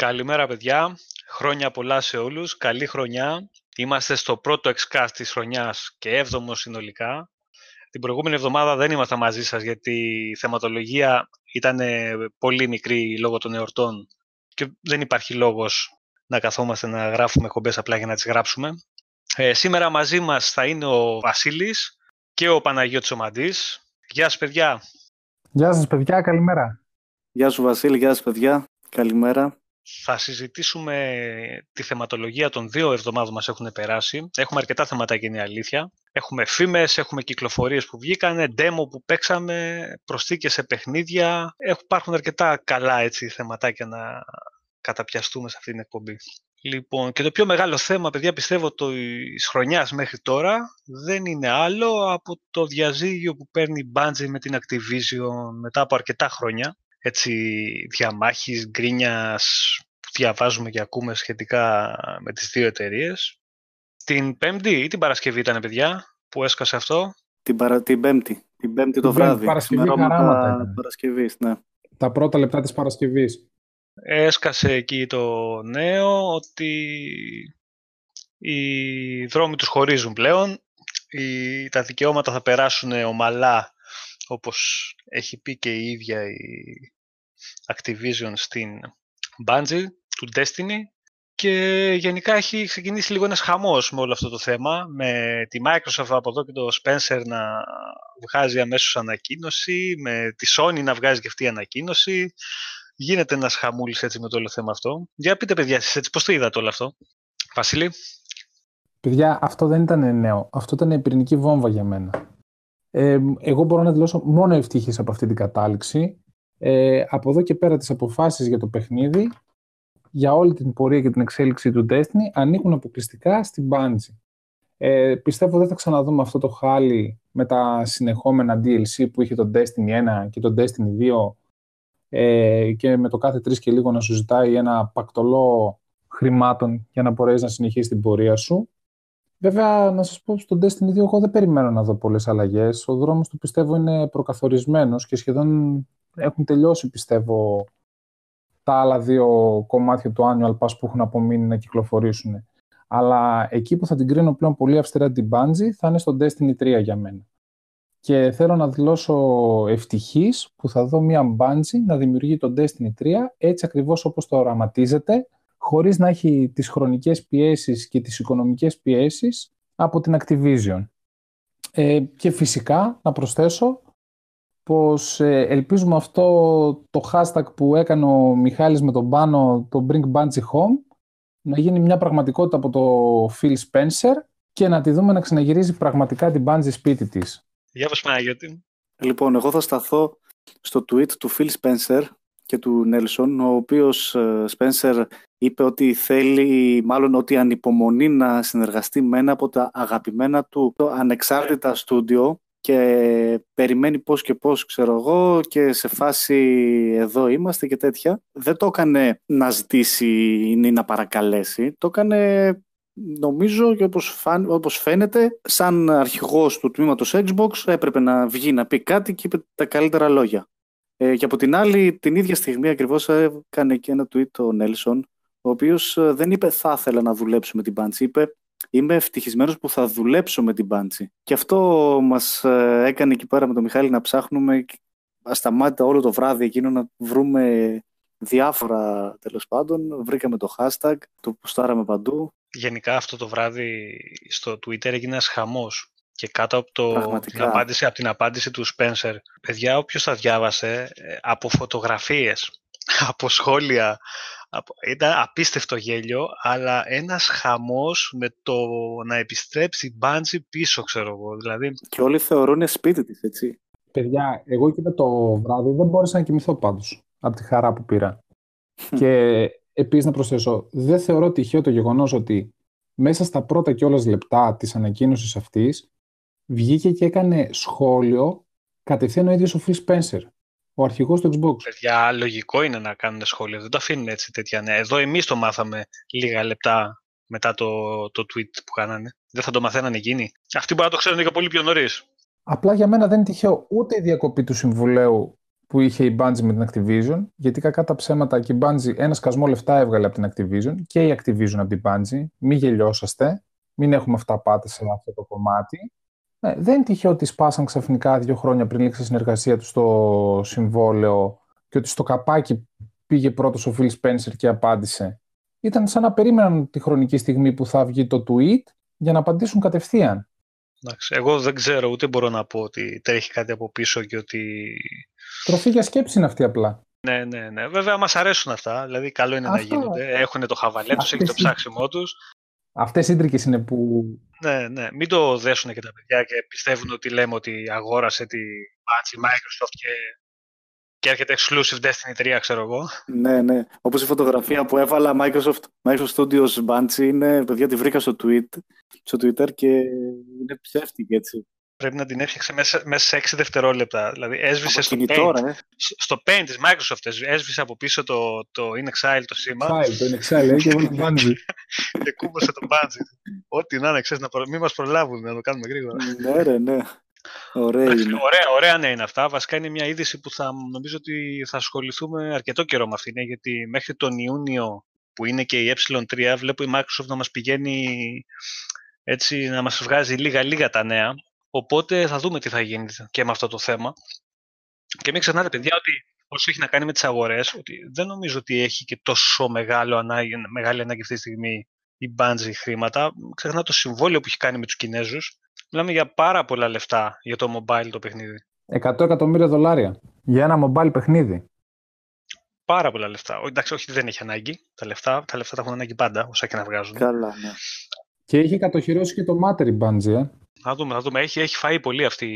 Καλημέρα παιδιά, χρόνια πολλά σε όλους, καλή χρονιά. Είμαστε στο πρώτο εξκάστ της χρονιάς και έβδομο συνολικά. Την προηγούμενη εβδομάδα δεν ήμασταν μαζί σας γιατί η θεματολογία ήταν πολύ μικρή λόγω των εορτών και δεν υπάρχει λόγος να καθόμαστε να γράφουμε κομπές απλά για να τις γράψουμε. Ε, σήμερα μαζί μας θα είναι ο Βασίλης και ο Παναγιώτης Ομαντής. Γεια σας παιδιά. Γεια σας παιδιά, καλημέρα. Γεια σου Βασίλη, γεια σας παιδιά, καλημέρα. Θα συζητήσουμε τη θεματολογία των δύο εβδομάδων μας έχουν περάσει. Έχουμε αρκετά θεματάκια, είναι η αλήθεια. Έχουμε φήμες, έχουμε κυκλοφορίες που βγήκανε, demo που παίξαμε, προσθήκες σε παιχνίδια. Υπάρχουν αρκετά καλά έτσι, θεματάκια να καταπιαστούμε σε αυτή την εκπομπή. Λοιπόν, και το πιο μεγάλο θέμα, παιδιά, πιστεύω το χρονιάς μέχρι τώρα δεν είναι άλλο από το διαζύγιο που παίρνει η Bungie με την Activision μετά από αρκετά χρόνια έτσι διαμάχης, γκρίνιας που διαβάζουμε και ακούμε σχετικά με τις δύο εταιρείες. Την Πέμπτη ή την Παρασκευή ήταν, παιδιά, που έσκασε αυτό; Την, παρα... την Πέμπτη. Την Πέμπτη το βράδυ. Παρασκευή χαράματα. Παρασκευής, ναι. Τα πρώτα λεπτά της Παρασκευής. Έσκασε εκεί το νέο ότι οι δρόμοι τους χωρίζουν πλέον. Οι... Τα δικαιώματα θα περάσουν ομαλά όπως έχει πει και η ίδια η Activision στην Bungie, του Destiny και γενικά έχει ξεκινήσει λίγο ένας χαμός με όλο αυτό το θέμα με τη Microsoft από εδώ και το Spencer να βγάζει αμέσως ανακοίνωση με τη Sony να βγάζει και αυτή ανακοίνωση γίνεται ένας χαμούλης έτσι με το όλο θέμα αυτό για πείτε παιδιά εσείς έτσι πώς το είδατε όλο αυτό; Βασίλη Παιδιά, αυτό δεν ήταν νέο. Αυτό ήταν η πυρηνική βόμβα για μένα. Ε, εγώ μπορώ να δηλώσω μόνο ευτυχής από αυτή την κατάληξη. Ε, από εδώ και πέρα τις αποφάσεις για το παιχνίδι, για όλη την πορεία και την εξέλιξη του Destiny, ανήκουν αποκλειστικά στην Bungie. Ε, πιστεύω δεν θα ξαναδούμε αυτό το χάλι με τα συνεχόμενα DLC που είχε το Destiny 1 και το Destiny 2 ε, και με το κάθε τρεις και λίγο να σου ζητάει ένα πακτολό χρημάτων για να μπορέσεις να συνεχίσεις την πορεία σου. Βέβαια, να σας πω, στο Destiny 2 εγώ δεν περιμένω να δω πολλές αλλαγές. Ο δρόμος του πιστεύω είναι προκαθορισμένος και σχεδόν έχουν τελειώσει, πιστεύω, τα άλλα δύο κομμάτια του Annual Pass που έχουν απομείνει να κυκλοφορήσουν. Αλλά εκεί που θα την κρίνω πλέον πολύ αυστηρά την Bungie θα είναι στο Destiny 3 για μένα. Και θέλω να δηλώσω ευτυχής που θα δω μια Bungie να δημιουργεί το Destiny 3 έτσι ακριβώς όπως το οραματίζεται χωρίς να έχει τις χρονικές πιέσεις και τις οικονομικές πιέσεις από την Activision. Ε, και φυσικά, να προσθέσω, πως ε, ελπίζουμε αυτό το hashtag που έκανε ο Μιχάλης με τον πάνω, το Bring Bungie Home, να γίνει μια πραγματικότητα από το Phil Spencer και να τη δούμε να ξαναγυρίζει πραγματικά την Bungie σπίτι της. Γεια σας Παναγιώτη. Λοιπόν, εγώ θα σταθώ στο tweet του Phil Spencer και του Νέλσον, ο οποίος ε, Spencer είπε ότι θέλει, μάλλον ότι ανυπομονεί να συνεργαστεί με ένα από τα αγαπημένα του ανεξάρτητα στούντιο και περιμένει πώς και πώς ξέρω εγώ και σε φάση εδώ είμαστε και τέτοια. Δεν το έκανε να ζητήσει ή να παρακαλέσει, το έκανε νομίζω και όπως, όπως φαίνεται σαν αρχηγός του τμήματος Xbox έπρεπε να βγει να πει κάτι και είπε τα καλύτερα λόγια. Ε, και από την άλλη, την ίδια στιγμή ακριβώς έκανε και ένα tweet ο Νέλσον, ο οποίος ε, δεν είπε θα ήθελα να δουλέψω με την Bungie, είπε είμαι ευτυχισμένος που θα δουλέψω με την Bungie. Και αυτό μας ε, έκανε εκεί πέρα με τον Μιχάλη να ψάχνουμε ασταμάτητα όλο το βράδυ εκείνο να βρούμε διάφορα τέλος πάντων. Βρήκαμε το hashtag, το στάραμε παντού. Γενικά αυτό το βράδυ στο Twitter έγινε ένας χαμός και κάτω από, το, την απάντηση, από την απάντηση του Spencer, παιδιά, όποιος θα διάβασε ε, από φωτογραφίες, από σχόλια, από, ήταν απίστευτο γέλιο, αλλά ένας χαμός με το να επιστρέψει η Bungie πίσω, ξέρω εγώ. Δηλαδή... Και όλοι θεωρούν σπίτι της, έτσι. Παιδιά, εγώ εκείνο το βράδυ δεν μπόρεσα να κοιμηθώ πάντως, από τη χαρά που πήρα. και επίσης να προσθέσω, δεν θεωρώ τυχαίο το γεγονός ότι μέσα στα πρώτα κιόλας λεπτά της ανακοίνωσης αυτής βγήκε και έκανε σχόλιο κατευθείαν ο ίδιος ο Phil Spencer, ο αρχηγός του Xbox. Παιδιά, λογικό είναι να κάνουν σχόλιο. Δεν το αφήνουν έτσι τέτοια νέα. Εδώ εμείς το μάθαμε λίγα λεπτά μετά το, το tweet που κάνανε. Δεν θα το μαθαίνανε εκείνοι. Αυτοί μπορεί να το ξέρουν και πολύ πιο νωρίς. Απλά για μένα δεν είναι τυχαίο ούτε η διακοπή του συμβουλέου που είχε η Bungie με την Activision, γιατί κακά τα ψέματα και η Bungie ένα σκασμό λεφτά έβγαλε από την Activision και η Activision από την Bungie. Μην γελιόσαστε, μην έχουμε αυτά πάτε σε αυτό το κομμάτι. Ε, δεν είναι τυχαίο ότι σπάσαν ξαφνικά δύο χρόνια πριν λήξει η συνεργασία τους στο συμβόλαιο και ότι στο καπάκι πήγε πρώτος ο Phil Spencer και απάντησε. Ήταν σαν να περίμεναν τη χρονική στιγμή που θα βγει το tweet για να απαντήσουν κατευθείαν. εγώ δεν ξέρω, ούτε μπορώ να πω ότι τρέχει κάτι από πίσω και ότι... Τροφή για σκέψη είναι αυτή απλά. Ναι, ναι, ναι. Βέβαια μας αρέσουν αυτά. Δηλαδή καλό είναι να γίνονται. Έχουν το χαβαλέ τους, έχει το ψάξιμό τους. Αυτές οι ίντρικες είναι που... Ναι, ναι. Μην το δέσουν και τα παιδιά και πιστεύουν ότι λέμε ότι αγόρασε τη Microsoft και και έρχεται exclusive Destiny 3, ξέρω εγώ. Ναι, ναι. Όπως η φωτογραφία που έβαλα Microsoft, Microsoft Studios Bungie είναι, παιδιά, τη βρήκα στο, tweet, στο Twitter και είναι ψεύτικη έτσι. Πρέπει να την έφτιαξε μέσα, μέσα σε 6 δευτερόλεπτα. Δηλαδή έσβησε στο paint, ε. στο paint της Microsoft, έσβησε από πίσω το, το In Exile το σήμα. Exile, το In Exile, και έβαλε το Bungie. και κούμπωσε το Bungie. Ό,τι να είναι, ξέρεις, να προ... μην μας προλάβουν να το κάνουμε γρήγορα. ναι, ρε, ναι. Ωραία, ωραία, ωραία ναι είναι αυτά. Βασικά είναι μια είδηση που θα νομίζω ότι θα ασχοληθούμε αρκετό καιρό με αυτήν. Γιατί μέχρι τον Ιούνιο που είναι και η ε3 βλέπω η Microsoft να μας πηγαίνει έτσι να μας βγάζει λίγα-λίγα τα νέα. Οπότε θα δούμε τι θα γίνει και με αυτό το θέμα. Και μην ξεχνάτε παιδιά ότι όσο έχει να κάνει με τις αγορές, ότι δεν νομίζω ότι έχει και τόσο μεγάλο ανάγκη, μεγάλη ανάγκη αυτή τη στιγμή η Bungie χρήματα. Ξεχνάτε το συμβόλαιο που έχει κάνει με τους Κινέζους Μιλάμε για πάρα πολλά λεφτά για το mobile το παιχνίδι. 100 εκατομμύρια δολάρια για ένα mobile παιχνίδι. Πάρα πολλά λεφτά. Εντάξει, όχι, δεν έχει ανάγκη. Τα λεφτά, τα λεφτά τα έχουν ανάγκη πάντα, όσα και να βγάζουν. Καλά, ναι. Και έχει κατοχυρώσει και το Mattery Bungie, ε. Θα δούμε, θα δούμε. Έχει, έχει φάει πολύ αυτή,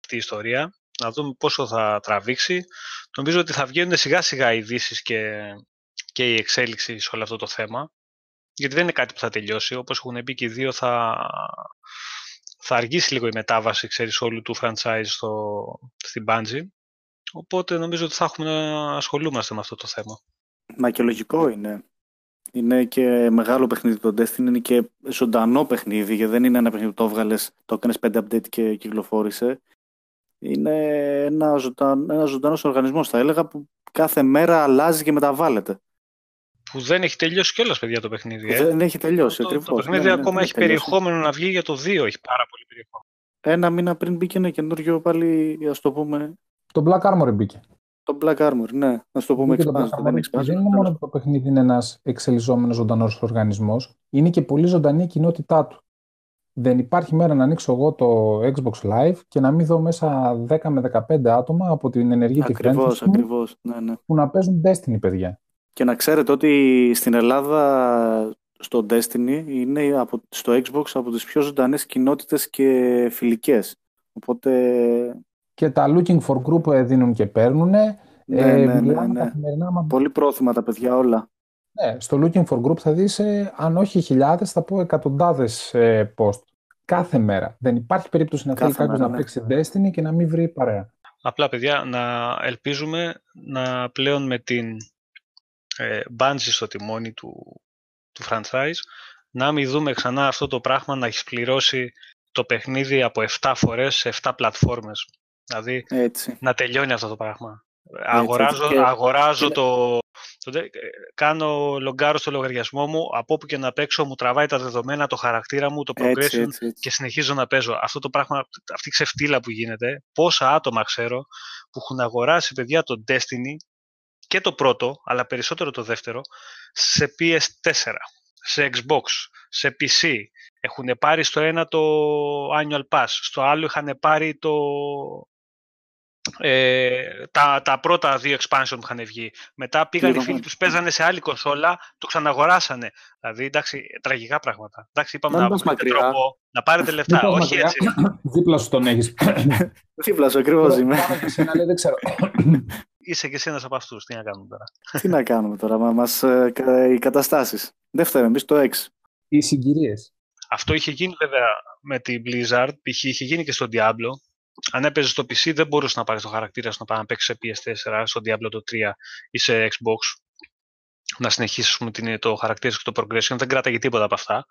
αυτή η ιστορία. Να δούμε πόσο θα τραβήξει. Νομίζω ότι θα βγαίνουν σιγά σιγά οι ειδήσεις και, και η εξέλιξη σε όλο αυτό το θέμα. Γιατί δεν είναι κάτι που θα τελειώσει. Όπως έχουν πει και οι δύο, θα, θα αργήσει λίγο η μετάβαση, ξέρεις, όλου του franchise στο, στην Bungie. Οπότε νομίζω ότι θα έχουμε να ασχολούμαστε με αυτό το θέμα. Μα και λογικό είναι. Είναι και μεγάλο παιχνίδι το Destiny, είναι και ζωντανό παιχνίδι, γιατί δεν είναι ένα παιχνίδι που το έβγαλες, το έκανες 5 update και κυκλοφόρησε. Είναι ένα, ζωντανό ένας ζωντανός οργανισμός, θα έλεγα, που κάθε μέρα αλλάζει και μεταβάλλεται που δεν έχει τελειώσει κιόλας, παιδιά, το παιχνίδι. Ε. Δεν έχει τελειώσει, το, Το παιχνίδι ναι, ναι, ακόμα έχει περιεχόμενο να βγει για το 2, έχει πάρα πολύ περιεχόμενο. Ένα μήνα πριν μπήκε ένα καινούριο πάλι, ας το πούμε. Το Black Armor μπήκε. Το Black Armor, ναι. Να το πούμε expansion. Δεν, δεν είναι μόνο ότι το παιχνίδι είναι ένας εξελισσόμενος ζωντανός οργανισμός, είναι και πολύ ζωντανή η κοινότητά του. Δεν υπάρχει μέρα να ανοίξω εγώ το Xbox Live και να μην δω μέσα 10 με 15 άτομα από την ενεργή ακριβώς, ακριβώς, ναι, ναι. που να παίζουν Destiny, παιδιά. Και να ξέρετε ότι στην Ελλάδα στο Destiny είναι από, στο Xbox από τις πιο ζωντανές κοινότητες και φιλικές. Οπότε... Και τα looking for group δίνουν και παίρνουν. Ναι, ε, ναι, ναι, ναι. Πολύ πρόθυμα τα παιδιά όλα. Ναι, στο looking for group θα δεις, ε, αν όχι χιλιάδες, θα πω εκατοντάδες ε, post. Κάθε μέρα. Δεν υπάρχει περίπτωση να θέλει κάποιος να ναι. παίξει Destiny και να μην βρει παρέα. Απλά, παιδιά, να ελπίζουμε να πλέον με την ε, στο τιμόνι του, του franchise, να μην δούμε ξανά αυτό το πράγμα να έχει πληρώσει το παιχνίδι από 7 φορές σε 7 πλατφόρμες. Δηλαδή Έτσι. να τελειώνει αυτό το πράγμα. αγοράζω, αγοράζω το, το, κάνω λογκάρω στο λογαριασμό μου, από όπου και να παίξω μου τραβάει τα δεδομένα, το χαρακτήρα μου, το progression και συνεχίζω να παίζω. Αυτό το πράγμα, αυτή η ξεφτύλα που γίνεται, πόσα άτομα ξέρω που έχουν αγοράσει παιδιά το Destiny και το πρώτο, αλλά περισσότερο το δεύτερο, σε PS4, σε Xbox, σε PC. Έχουν πάρει στο ένα το Annual Pass, στο άλλο είχαν πάρει το, ε, τα, τα πρώτα δύο expansion που είχαν βγει. Μετά πήγαν οι φίλοι τους, παίζανε σε άλλη κονσόλα, το ξαναγοράσανε. Δηλαδή, εντάξει, τραγικά πράγματα. Εντάξει, είπαμε να, να, τρόπο, να πάρετε λεφτά, όχι έτσι. Δίπλα σου τον έχεις. Δίπλα σου, ακριβώς είμαι. δεν ξέρω είσαι και εσύ ένας από αυτούς. Τι να κάνουμε τώρα; Τι να κάνουμε τώρα, μα μας, ε, οι καταστάσεις. Δεύτερον, εμείς το 6. Οι συγκυρίες. Αυτό είχε γίνει βέβαια με την Blizzard, π.χ. είχε γίνει και στο Diablo. Αν έπαιζες στο PC, δεν μπορούσες να πάρεις το χαρακτήρα σου να πάει να παίξεις σε PS4, στο Diablo το 3 ή σε Xbox. Να συνεχίσεις το χαρακτήρα και το progression. Δεν κράταγε τίποτα από αυτά.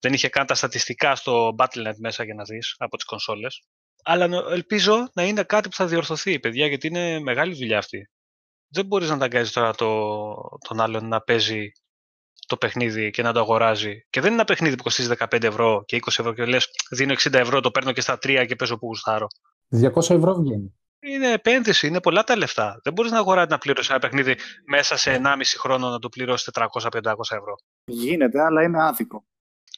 Δεν είχε καν τα στατιστικά στο Battle.net μέσα για να δεις από τις κονσόλες. Αλλά ελπίζω να είναι κάτι που θα διορθωθεί, παιδιά, γιατί είναι μεγάλη δουλειά αυτή. Δεν μπορείς να αγκάζει τώρα το, τον άλλον να παίζει το παιχνίδι και να το αγοράζει. Και δεν είναι ένα παιχνίδι που κοστίζει 15 ευρώ και 20 ευρώ και λες δίνω 60 ευρώ, το παίρνω και στα 3 και παίζω που γουστάρω. 200 ευρώ βγαίνει. Είναι επένδυση, είναι πολλά τα λεφτά. Δεν μπορείς να αγοράσει να πληρώσεις ένα παιχνίδι μέσα σε 1,5 χρόνο να το πληρώσεις 400-500 ευρώ. Γίνεται, αλλά είναι άδικο.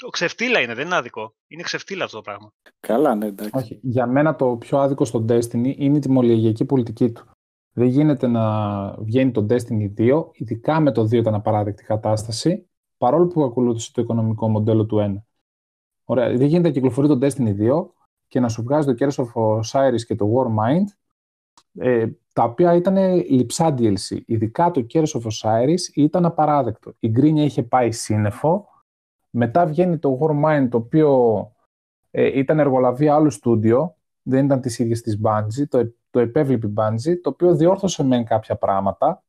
Ο ξεφτύλα είναι, δεν είναι άδικο. Είναι ξεφτύλα αυτό το πράγμα. Καλά, ναι, εντάξει. Όχι. Για μένα το πιο άδικο στο Destiny είναι η τιμολογιακή πολιτική του. Δεν γίνεται να βγαίνει το Destiny 2, ειδικά με το 2 ήταν απαράδεκτη κατάσταση, παρόλο που ακολούθησε το οικονομικό μοντέλο του 1. Ωραία, δεν γίνεται να κυκλοφορεί το Destiny 2 και να σου βγάζει το Curse of Osiris και το Warmind, ε, τα οποία ήταν λιψά DLC. Ειδικά το Curse of Osiris ήταν απαράδεκτο. Η Γκρίνια είχε πάει σύννεφο, μετά βγαίνει το Warmind, το οποίο ε, ήταν εργολαβία άλλου στούντιο, δεν ήταν της ίδιας της Bungie, το, το επέβλεπε Bungie, το οποίο διόρθωσε μεν κάποια πράγματα.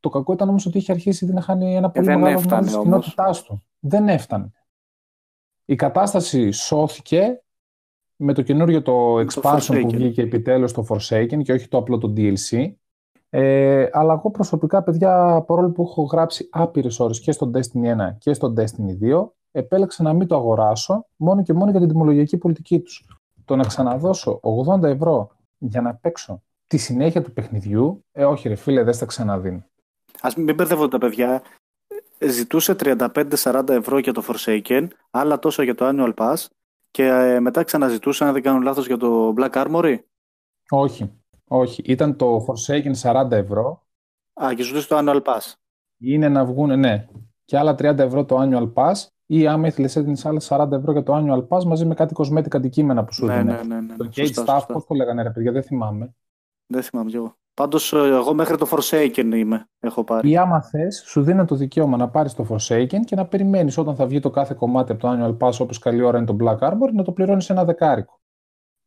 Το κακό ήταν όμως ότι είχε αρχίσει να χάνει ένα ε, πολύ μεγάλο μέρος της κοινότητάς του. Δεν έφτανε. Η κατάσταση σώθηκε με το καινούριο το expansion που βγήκε επιτέλους στο Forsaken και όχι το απλό το DLC. Ε, αλλά εγώ προσωπικά, παιδιά, παρόλο που έχω γράψει άπειρες ώρες και στο Destiny 1 και στο Destiny 2, επέλεξα να μην το αγοράσω μόνο και μόνο για την τιμολογιακή πολιτική τους. Το να ξαναδώσω 80 ευρώ για να παίξω τη συνέχεια του παιχνιδιού, ε, όχι ρε φίλε, δεν στα ξαναδίνω. Ας μην μπερδεύω τα παιδιά. Ζητούσε 35-40 ευρώ για το Forsaken, άλλα τόσο για το Annual Pass και ε, μετά ξαναζητούσε, αν δεν κάνω λάθος, για το Black Armory. Όχι, όχι. Ήταν το Forsaken 40 ευρώ. Α, και ζητούσε το Annual Pass. Είναι να βγουν, ναι. Και άλλα 30 ευρώ το Annual Pass ή άμα ήθελε έδινε άλλα 40 ευρώ για το annual pass μαζί με κάτι κοσμέτικα αντικείμενα που σου ναι, Ναι, ναι, ναι. Το Cage Staff, πώς το λέγανε, ρε παιδιά, δεν θυμάμαι. Δεν θυμάμαι κι εγώ. Πάντως, ε, εγώ μέχρι το Forsaken είμαι. Έχω πάρει. Ή άμα θες, σου δίνει το δικαίωμα να πάρεις το Forsaken και να περιμένεις όταν θα βγει το κάθε κομμάτι από το annual pass, όπως καλή ώρα είναι το Black Arbor, να το πληρώνεις ένα δεκάρικο.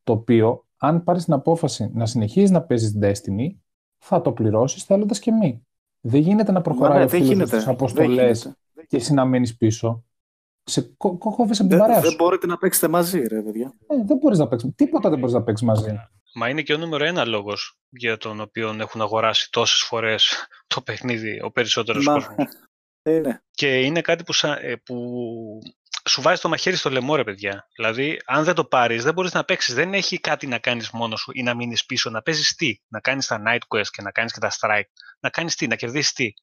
Το οποίο, αν πάρεις την απόφαση να συνεχίζεις να παίζεις Destiny, θα το πληρώσεις θέλοντας και μη. Δεν γίνεται να προχωράει ναι, στις αποστολές και εσύ να μείνεις πίσω σε κόβεσαι από την παρέα Δεν μπορείτε να παίξετε μαζί, ρε παιδιά. Ε, δεν μπορείς να παίξεις. Τίποτα δεν μπορείς να παίξεις μαζί. Μα είναι και ο νούμερο ένα λόγος για τον οποίο έχουν αγοράσει τόσες φορές το παιχνίδι ο περισσότερος κόσμος. Είναι. Και είναι κάτι που, σα, ε, που σου βάζει το μαχαίρι στο λαιμό, ρε παιδιά. Δηλαδή, αν δεν το πάρεις, δεν μπορείς να παίξεις. Δεν έχει κάτι να κάνεις μόνος σου ή να μείνεις πίσω. Να παίζεις τι; Να κάνεις τα night quest και να κάνεις και τα strike. Να κάνεις τι, να κερδίσεις τι;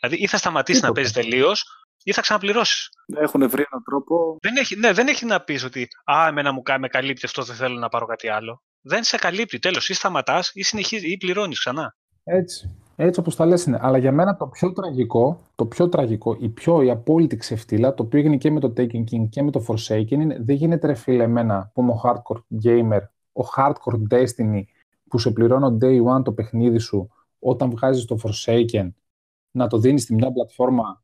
Δηλαδή, ή θα σταματήσεις να παίζεις τελείως, ή θα ξαναπληρώσεις. Έχουν βρει έναν τρόπο. Δεν έχει, ναι, δεν έχει να πεις ότι Α, εμένα μου με καλύπτει αυτό, δεν θέλω να πάρω κάτι άλλο. Δεν σε καλύπτει. Τέλος, ή σταματάς ή συνεχίζεις ή πληρώνεις ξανά. Έτσι. Έτσι όπως τα λες είναι. Αλλά για μένα το πιο τραγικό, το πιο τραγικό, η πιο η απόλυτη ξεφτύλα, το οποίο έγινε και με το Taken King και με το Forsaken, είναι δεν γίνεται ρε φίλε εμένα που είμαι ο hardcore gamer, ο hardcore Destiny, που σε πληρώνω day one το παιχνίδι σου όταν βγάζεις το Forsaken, να το δίνεις στη μια πλατφόρμα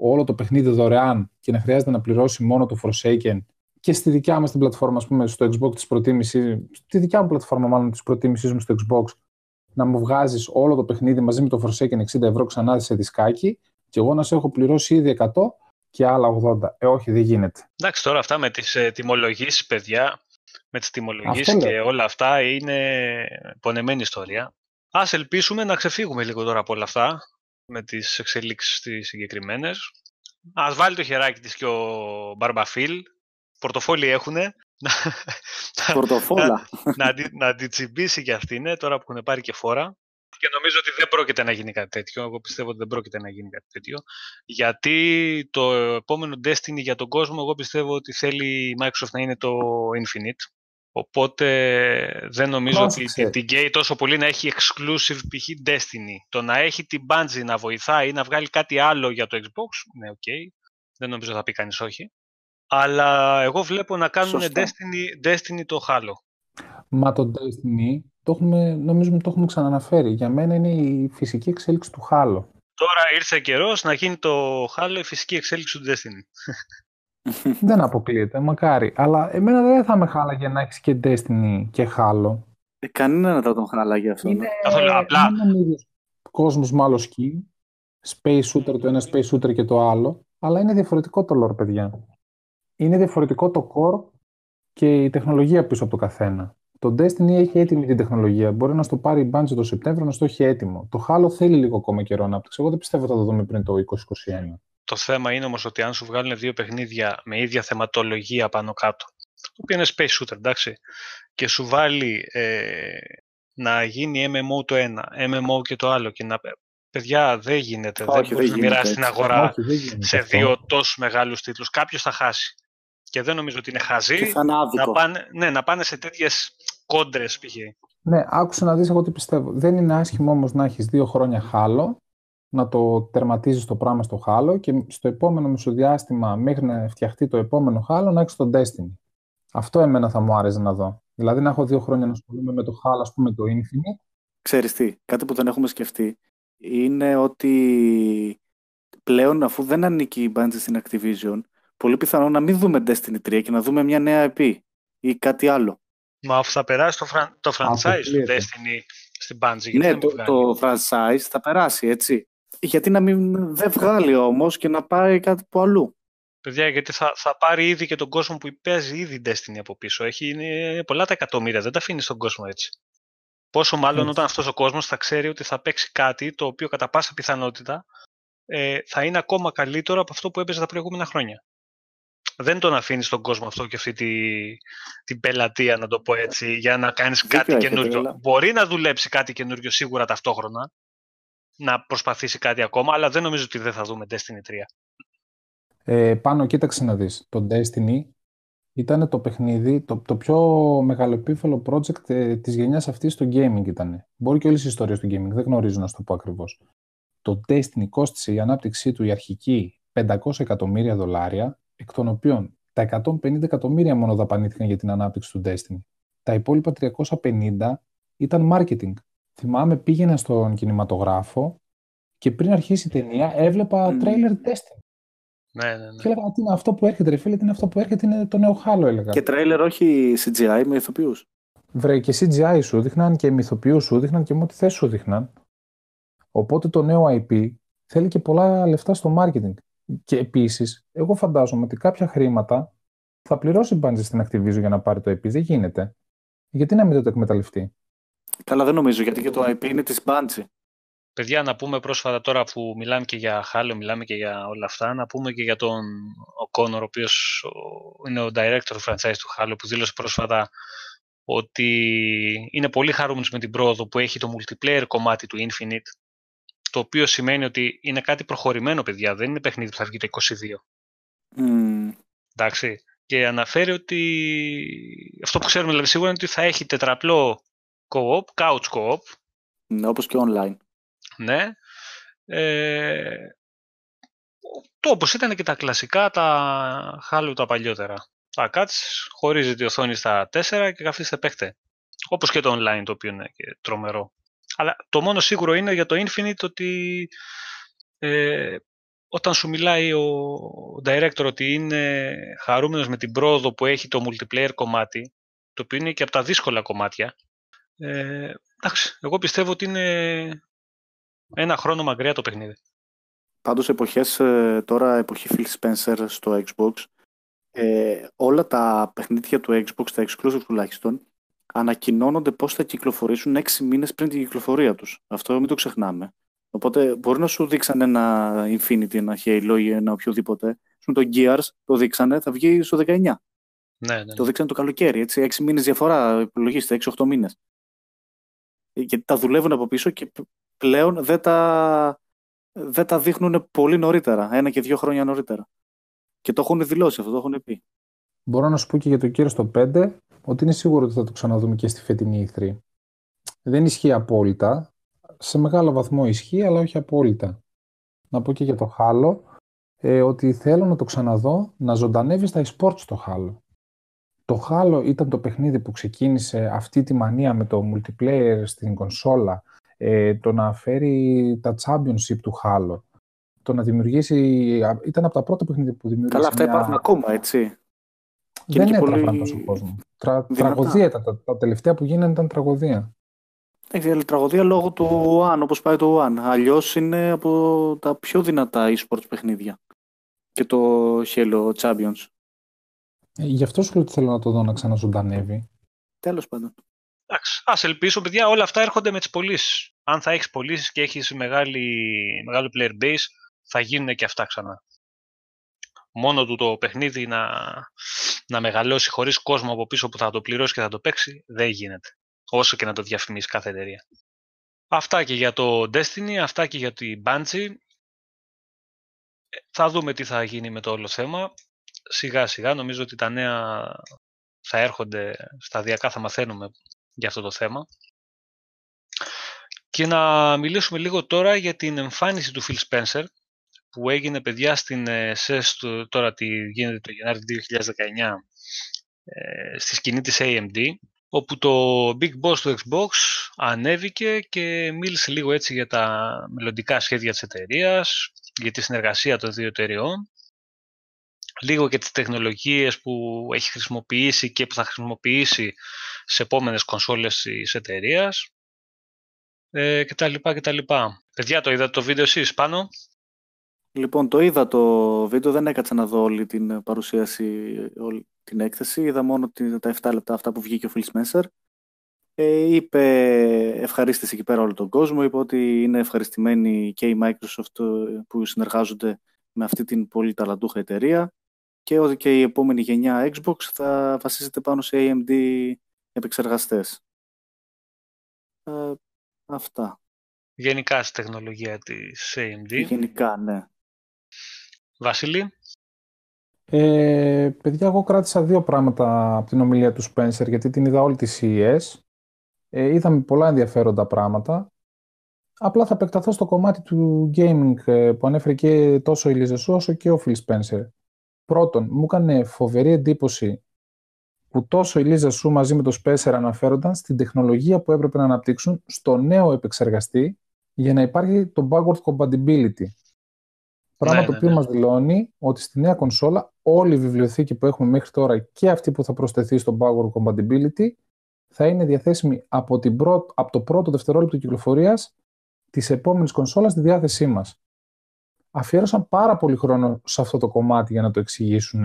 όλο το παιχνίδι δωρεάν και να χρειάζεται να πληρώσει μόνο το Forsaken και στη δικιά μας την πλατφόρμα, ας πούμε, στο Xbox της προτίμησης, στη δικιά μου πλατφόρμα μάλλον της προτίμησής μου στο Xbox, να μου βγάζεις όλο το παιχνίδι μαζί με το Forsaken 60 ευρώ ξανά σε δισκάκι και εγώ να σε έχω πληρώσει ήδη 100 και άλλα 80. Ε, όχι, δεν γίνεται. Εντάξει, τώρα αυτά με τις ε, τιμολογήσεις, παιδιά, με τις τιμολογήσεις και όλα αυτά είναι πονεμένη ιστορία. Ας ελπίσουμε να ξεφύγουμε λίγο τώρα από όλα αυτά με τις εξελίξεις τις συγκεκριμένες. Ας βάλει το χεράκι της και ο Μπαρμπαφίλ. Πορτοφόλι έχουνε. Πορτοφόλα. να, να, να αντιτσιμπήσει και αυτήν ναι, τώρα που έχουν πάρει και φόρα. Και νομίζω ότι δεν πρόκειται να γίνει κάτι τέτοιο. Εγώ πιστεύω ότι δεν πρόκειται να γίνει κάτι τέτοιο. Γιατί το επόμενο Destiny για τον κόσμο, εγώ πιστεύω ότι θέλει η Microsoft να είναι το Infinite. Οπότε δεν νομίζω ότι την καίει τόσο πολύ να έχει exclusive π.χ. Destiny. Το να έχει την Bungie να βοηθάει ή να βγάλει κάτι άλλο για το Xbox, ναι, OK. Okay. Δεν νομίζω θα πει κανείς όχι. Αλλά εγώ βλέπω να κάνουν Destiny, Destiny το Halo. Μα το Destiny, το έχουμε, νομίζουμε το έχουμε ξαναναφέρει. Για μένα είναι η φυσική εξέλιξη του Halo. Τώρα ήρθε καιρός να γίνει το Halo η φυσική εξέλιξη του Destiny. δεν αποκλείεται, μακάρι. Αλλά εμένα δεν θα με χάλαγε να έχεις και Destiny και Halo. Ε, κανένα δεν θα τον χάλαγε αυτό. Είναι, Καθόλου, απλά. Είναι κόσμος μάλλον σκι, space shooter το ένα, space shooter και το άλλο, αλλά είναι διαφορετικό το lore, παιδιά. Είναι διαφορετικό το core και η τεχνολογία πίσω από το καθένα. Το Destiny έχει έτοιμη την τεχνολογία. Μπορεί να στο πάρει η Bungie το Σεπτέμβριο να στο έχει έτοιμο. Το Halo θέλει λίγο ακόμα καιρό ανάπτυξη. Εγώ δεν πιστεύω ότι θα το δούμε πριν το 2021. Το θέμα είναι όμως ότι αν σου βγάλουν δύο παιχνίδια με ίδια θεματολογία πάνω κάτω, το οποίο είναι space shooter, εντάξει, και σου βάλει ε, να γίνει MMO το ένα, MMO και το άλλο και να Παιδιά, δεν γίνεται. Όχι, δεν μπορείς να μοιράσεις την αγορά Όχι, σε δύο τόσο μεγάλους τίτλους. Κάποιος θα χάσει. Και δεν νομίζω ότι είναι χαζί Και θα είναι άδικο. να πάνε, ναι, να πάνε σε τέτοιες κόντρες π.χ. Ναι, άκουσα να δεις εγώ τι πιστεύω. Δεν είναι άσχημο όμως να έχεις δύο χρόνια χάλο, να το τερματίζεις το πράγμα στο χάλο και στο επόμενο μεσοδιάστημα μέχρι να φτιαχτεί το επόμενο χάλο να έχεις το Destiny. Αυτό εμένα θα μου άρεσε να δω. Δηλαδή να έχω δύο χρόνια να ασχολούμαι με το χάλο, ας πούμε το Infinite. Ξέρεις τι, κάτι που δεν έχουμε σκεφτεί είναι ότι πλέον αφού δεν ανήκει η Bungie στην Activision, πολύ πιθανό να μην δούμε Destiny 3 και να δούμε μια νέα EP ή κάτι άλλο. Μα αφού θα περάσει το, φραν, το franchise του Αποκλείεται. Destiny στην Bungie. γιατί ναι, να μην το, βγάλει. το franchise θα περάσει, έτσι. Γιατί να μην δεν βγάλει όμως και να πάει κάτι που αλλού. Παιδιά, γιατί θα, θα πάρει ήδη και τον κόσμο που παίζει ήδη Destiny από πίσω. Έχει είναι πολλά τα εκατομμύρια, δεν τα αφήνεις στον κόσμο έτσι. Πόσο μάλλον Έτσι. όταν αυτός ο κόσμος θα ξέρει ότι θα παίξει κάτι το οποίο κατά πάσα πιθανότητα ε, θα είναι ακόμα καλύτερο από αυτό που έπαιζε τα προηγούμενα χρόνια. Δεν τον αφήνεις στον κόσμο αυτό και αυτή τη, την πελατεία, να το πω έτσι, για να κάνεις Δίκιο κάτι έχετε, καινούριο. αλλά- Μπορεί να δουλέψει κάτι καινούριο σίγουρα ταυτόχρονα, να προσπαθήσει κάτι ακόμα, αλλά δεν νομίζω ότι δεν θα δούμε Destiny 3. Ε, πάνω, κοίταξε να δεις. Το Destiny ήταν το παιχνίδι, το, το πιο μεγαλοεπίφαλο project ε, της γενιάς αυτής στο gaming ήταν. Μπορεί και όλες οι ιστορίες του gaming, δεν γνωρίζω να σου το πω ακριβώς. Το Destiny κόστησε η ανάπτυξή του η αρχική 500 εκατομμύρια δολάρια, εκ των οποίων τα 150 εκατομμύρια μόνο δαπανήθηκαν για την ανάπτυξη του Destiny. Τα υπόλοιπα 350 ήταν marketing. Θυμάμαι πήγαινα στον κινηματογράφο και πριν αρχίσει η ταινία έβλεπα Μμμ. trailer Destiny. Ναι, ναι, ναι. Και έλεγα, τι είναι αυτό που έρχεται, ρε φίλε, τι είναι αυτό που έρχεται, είναι το νέο χάλο, έλεγα. Και τρέιλερ όχι CGI με ηθοποιούς. Βρε, και CGI σου δείχναν και μυθοποιού σου δείχναν και με ό,τι θες σου δείχναν. Οπότε το νέο IP θέλει και πολλά λεφτά στο marketing. Και επίσης, εγώ φαντάζομαι ότι κάποια χρήματα θα πληρώσει η Bungie στην Activision για να πάρει το IP. Δεν γίνεται. Γιατί να μην το εκμεταλλευτεί; Καλά δεν νομίζω γιατί και το IP είναι της Bungie. Παιδιά, να πούμε πρόσφατα τώρα που μιλάμε και για Halo, μιλάμε και για όλα αυτά, να πούμε και για τον ο Connor, ο οποίος ο- είναι ο director του franchise του Halo, που δήλωσε πρόσφατα ότι είναι πολύ χαρούμενος με την πρόοδο που έχει το multiplayer κομμάτι του Infinite, το οποίο σημαίνει ότι είναι κάτι προχωρημένο, παιδιά, δεν είναι παιχνίδι που θα βγει το 22. Μμμ. Εντάξει. Και αναφέρει ότι αυτό που ξέρουμε δηλαδή σίγουρα είναι ότι θα έχει τετραπλό co-op, couch co-op, Ναι, όπως και online. Ναι. Ε, το όπως ήταν και τα κλασικά, τα Halo τα παλιότερα. Θα κάτσεις, χωρίζει τη οθόνη στα 4 και καθίστε παίχτε. Όπως και το online το οποίο είναι και τρομερό. Αλλά το μόνο σίγουρο είναι για το Infinite ότι ε, όταν σου μιλάει ο director ότι είναι χαρούμενος με την πρόοδο που έχει το multiplayer κομμάτι, το οποίο είναι και από τα δύσκολα κομμάτια, ε, εντάξει, εγώ πιστεύω ότι είναι ένα χρόνο μακριά το παιχνίδι. Πάντως εποχές, ε, τώρα εποχή Phil Spencer στο Xbox, ε, όλα τα παιχνίδια του Xbox, τα exclusive τουλάχιστον, ανακοινώνονται πώς θα κυκλοφορήσουν 6 μήνες πριν την κυκλοφορία τους. Αυτό μην το ξεχνάμε. Οπότε μπορεί να σου δείξαν ένα Infinity, ένα Halo ή ένα οποιοδήποτε. Σου το Gears το δείξανε, θα βγει στο 19. Ναι, ναι, ναι. Το δείξανε το καλοκαίρι, έτσι. 6 μήνες διαφορά, υπολογίστε, 6-8 μήνες. Ε, Γιατί τα δουλεύουν από πίσω και π- πλέον δεν τα, δεν τα δείχνουν πολύ νωρίτερα, ένα και δύο χρόνια νωρίτερα. Και το έχουν δηλώσει αυτό, το έχουν πει. Μπορώ να σου πω και για το κύριο στο 5 ότι είναι σίγουρο ότι θα το ξαναδούμε και στη φετινή E3. Δεν ισχύει απόλυτα. Σε μεγάλο βαθμό ισχύει, αλλά όχι απόλυτα. Να πω και για το Halo ε, ότι θέλω να το ξαναδώ να ζωντανεύει στα e-sports το Halo. Το Halo ήταν το παιχνίδι που ξεκίνησε αυτή τη μανία με το multiplayer στην κονσόλα, ε, το να φέρει τα championship του Halo, το να δημιουργήσει, ήταν από τα πρώτα παιχνίδια που δημιούργησε Καλά, αυτά μια- υπάρχουν ακόμα, έτσι. Και δεν είναι και έτραβαν πολύ τόσο κόσμο. Τρα, δυνατά. τραγωδία ήταν. Τα, τα τελευταία που γίνανε ήταν τραγωδία. Έχει άλλη τραγωδία λόγω του One, όπως πάει το One. Αλλιώς είναι από τα πιο δυνατά e-sports παιχνίδια. Και το Halo Champions. Ε, γι' αυτό σου λέω ότι θέλω να το δω να ξαναζωντανεύει. Τέλος πάντων. Εντάξει. Ας ελπίσω, παιδιά, όλα αυτά έρχονται με τις πωλήσεις. Αν θα έχεις πωλήσεις και έχεις μεγάλη, μεγάλο player base, θα γίνουν και αυτά ξανά. Μόνο του το παιχνίδι να, να μεγαλώσει χωρίς κόσμο από πίσω που θα το πληρώσει και θα το παίξει, δεν γίνεται. Όσο και να το διαφημίσεις κάθε εταιρεία. Αυτά και για το Destiny, αυτά και για την Bungie. Θα δούμε τι θα γίνει με το όλο θέμα. Σιγά σιγά νομίζω ότι τα νέα θα έρχονται σταδιακά, θα μαθαίνουμε για αυτό το θέμα. Και να μιλήσουμε λίγο τώρα για την εμφάνιση του Phil Spencer που έγινε παιδιά στην SES τώρα τι γίνεται το Γενάρη 2019 ε, στη σκηνή της AMD όπου το Big Boss του Xbox ανέβηκε και μίλησε λίγο έτσι για τα μελλοντικά σχέδια της εταιρείας, για τη συνεργασία των δύο εταιρεών, λίγο για τις τεχνολογίες που έχει χρησιμοποιήσει και που θα χρησιμοποιήσει σε επόμενες κονσόλες της εταιρείας ε, και τα λοιπά και τα λοιπά. Παιδιά, το είδατε το βίντεο εσείς πάνω; Λοιπόν, το είδα το βίντεο, δεν έκατσα να δω όλη την παρουσίαση, όλη την έκθεση. Είδα μόνο τα 7 λεπτά αυτά που βγήκε ο Phil Spencer. Ε, είπε ευχαρίστηση εκεί πέρα όλο τον κόσμο. Είπε ότι είναι ευχαριστημένοι και η Microsoft ε, που συνεργάζονται με αυτή την πολύ ταλαντούχα εταιρεία και ότι και η επόμενη γενιά Xbox θα βασίζεται πάνω σε AMD επεξεργαστές. Ε, αυτά. Γενικά στη τεχνολογία της AMD. Γενικά, ναι. Βασίλη. Ε, παιδιά, εγώ κράτησα δύο πράγματα από την ομιλία του Spencer, γιατί την είδα όλη της CES. Ε, είδαμε πολλά ενδιαφέροντα πράγματα. Απλά θα επεκταθώ στο κομμάτι του gaming ε, που ανέφερε και τόσο η Λίζα όσο και ο Phil Spencer. Πρώτον, μου έκανε φοβερή εντύπωση που τόσο η Λίζα Σου μαζί με το Spencer αναφέρονταν στην τεχνολογία που έπρεπε να αναπτύξουν στο νέο επεξεργαστή για να υπάρχει το backward compatibility. Πράγμα ναι, το ναι, οποίο ναι. μας δηλώνει ότι στη νέα κονσόλα όλη η βιβλιοθήκη που έχουμε μέχρι τώρα και αυτή που θα προσθεθεί στο backward compatibility θα είναι διαθέσιμη από, την από το πρώτο δευτερόλεπτο κυκλοφορίας της επόμενης κονσόλας στη διάθεσή μας. Αφιέρωσαν πάρα πολύ χρόνο σε αυτό το κομμάτι για να το εξηγήσουν.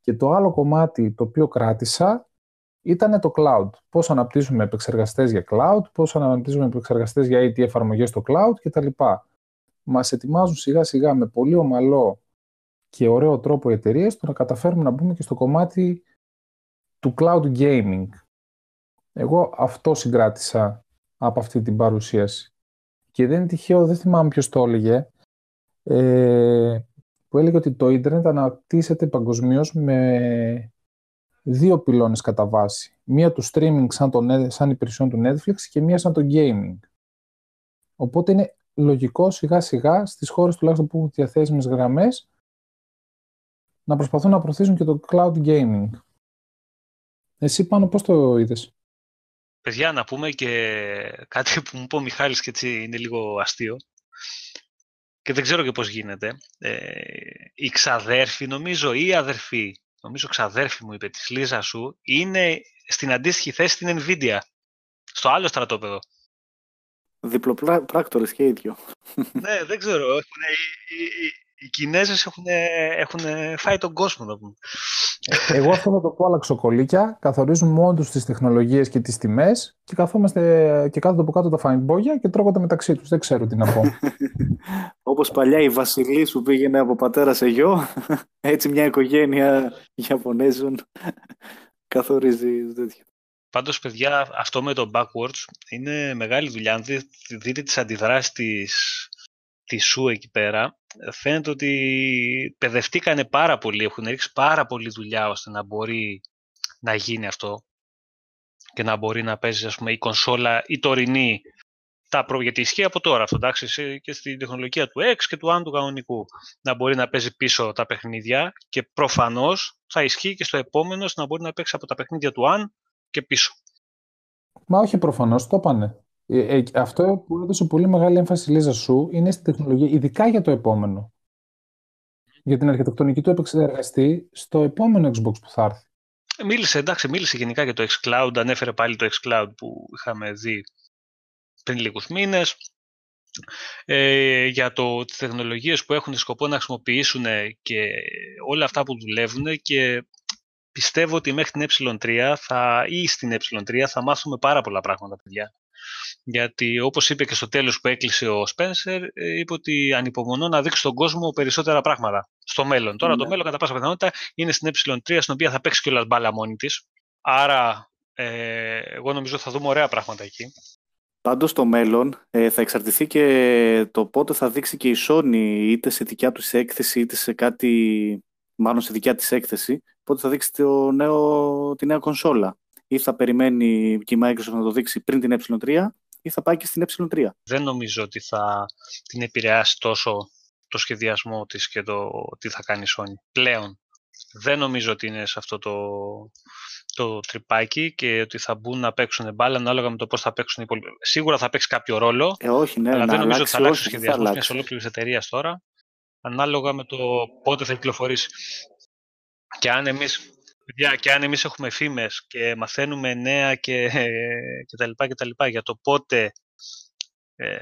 Και το άλλο κομμάτι το οποίο κράτησα ήταν το cloud. Πώς αναπτύσσουμε επεξεργαστές για cloud, πώς αναπτύσσουμε επεξεργαστές για AT εφαρμογές στο cloud κτλ μας ετοιμάζουν σιγά σιγά με πολύ ομαλό και ωραίο τρόπο οι εταιρείες το να καταφέρουμε να μπούμε και στο κομμάτι του cloud gaming. Εγώ αυτό συγκράτησα από αυτή την παρουσίαση. Και δεν είναι τυχαίο, δεν θυμάμαι ποιος το έλεγε, ε, που έλεγε ότι το ίντερνετ αναπτύσσεται παγκοσμίως με δύο πυλώνες κατά βάση. Μία του streaming σαν, το, σαν υπηρεσιόν του Netflix και μία σαν το gaming. Οπότε είναι λογικό σιγά σιγά στις χώρες τουλάχιστον που έχουν διαθέσιμες γραμμές να προσπαθούν να προωθήσουν και το cloud gaming. Εσύ πάνω πώς το είδες; Παιδιά, να πούμε και κάτι που μου είπε ο Μιχάλης και έτσι είναι λίγο αστείο και δεν ξέρω και πώς γίνεται. Ε, η ξαδέρφη, νομίζω, ή η αδερφή, νομίζω ξαδέρφη μου είπε της Λίζα σου, είναι στην αντίστοιχη θέση στην Nvidia, στο άλλο στρατόπεδο. Διπλοπράκτορες και ίδιο. ναι, δεν ξέρω. οι, οι, οι Κινέζες έχουν, έχουν φάει τον κόσμο, να πούμε. Ε, εγώ αυτό θα το πω αλλαξοκολλήκια. Καθορίζουν μόνο τους τις τεχνολογίες και τις τιμές και καθόμαστε και κάτω από κάτω τα φαϊνμπόγια και τρώγονται μεταξύ τους. Δεν ξέρω τι να πω. Όπως παλιά η Βασιλή που πήγαινε από πατέρα σε γιο, έτσι μια οικογένεια Ιαπωνέζων καθορίζει τέτοιο. Πάντως, παιδιά, αυτό με το backwards είναι μεγάλη δουλειά. Αν δείτε τις αντιδράσεις της ΣΟΥ εκεί πέρα, φαίνεται ότι παιδευτήκανε πάρα πολύ, έχουν ρίξει πάρα πολύ δουλειά ώστε να μπορεί να γίνει αυτό και να μπορεί να παίζει ας πούμε, η κονσόλα η τωρινή τα προ... γιατί ισχύει από τώρα αυτό, εντάξει, και στην τεχνολογία του X και του αν του κανονικού, να μπορεί να παίζει πίσω τα παιχνίδια και προφανώς θα ισχύει και στο επόμενο να μπορεί να παίξει από τα παιχνίδια του αν και πίσω. Μα όχι προφανώς, το είπανε. Ε, ε, αυτό που έδωσε πολύ μεγάλη έμφαση η Λίζα Σου είναι στην τεχνολογία, ειδικά για το επόμενο. Για την αρχιτεκτονική του επεξεργαστή στο επόμενο Xbox που θα έρθει. Μίλησε, εντάξει, μίλησε γενικά για το xCloud, ανέφερε πάλι το xCloud που είχαμε δει πριν λίγους μήνες. Ε, για το, τις τεχνολογίες που έχουν σκοπό να χρησιμοποιήσουν και όλα αυτά που δουλεύουν και πιστεύω ότι μέχρι την ε3 θα, ή στην ε3 θα μάθουμε πάρα πολλά πράγματα, παιδιά. Γιατί όπως είπε και στο τέλος που έκλεισε ο Σπένσερ, είπε ότι ανυπομονώ να δείξει στον κόσμο περισσότερα πράγματα στο μέλλον. Τώρα το ναι. μέλλον κατά πάσα πιθανότητα είναι στην ε3 στην οποία θα παίξει κιόλας μπάλα μόνη της. Άρα ε, εγώ νομίζω ότι θα δούμε ωραία πράγματα εκεί. Πάντως στο μέλλον ε, θα εξαρτηθεί και το πότε θα δείξει και η Sony είτε σε δικιά τους έκθεση είτε σε κάτι, μάλλον σε δικιά της έκθεση, πότε θα δείξει το νέο, τη νέα κονσόλα. Ή θα περιμένει και η Microsoft να το δείξει πριν την ε3 ή θα πάει και στην ε3. Δεν νομίζω ότι θα την επηρεάσει τόσο το σχεδιασμό της και το τι θα κάνει η Sony πλέον. Δεν νομίζω ότι είναι σε αυτό το, το τρυπάκι και ότι θα μπουν να παίξουν μπάλα ανάλογα με το πώς θα παίξουν οι υπόλοιποι. Σίγουρα θα παίξει κάποιο ρόλο. Ε, όχι, ναι, αλλά δεν νομίζω ότι θα αλλάξει ο σχεδιασμός μιας ολόκληρης εταιρείας τώρα. Ανάλογα με το πότε θα κυκλοφορήσει. Και αν εμείς και αν εμείς έχουμε φήμες και μαθαίνουμε νέα και, και, τα λοιπά και τα λοιπά για το πότε ε,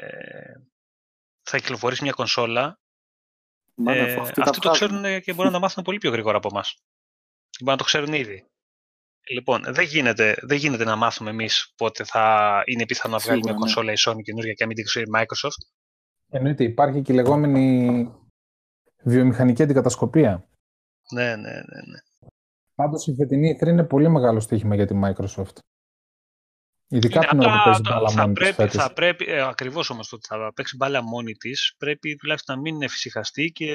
θα κυκλοφορήσει μια κονσόλα, ε, αυτοί το ξέρουν και μπορούν να μάθουν πολύ πιο γρήγορα από εμάς. Μπορούν να το ξέρουν ήδη. Λοιπόν, δεν γίνεται, δεν γίνεται να μάθουμε εμείς πότε θα είναι πιθανό να βγάλει μια ναι. κονσόλα η Sony καινούργια και να μην την ξέρει η Microsoft. Εννοείται, υπάρχει και η λεγόμενη βιομηχανική αντικατασκοπία. Ναι, ναι, ναι. ναι. Πάντως η φετινή E3 είναι πολύ μεγάλο στοίχημα για τη Microsoft. Ειδικά την ώρα που παίζει μπάλα μόνη πρέπει, της θα πρέπει, ε, ακριβώς όμως το ότι θα παίξει μπάλα μόνη της, πρέπει τουλάχιστον να μην εφησυχαστεί και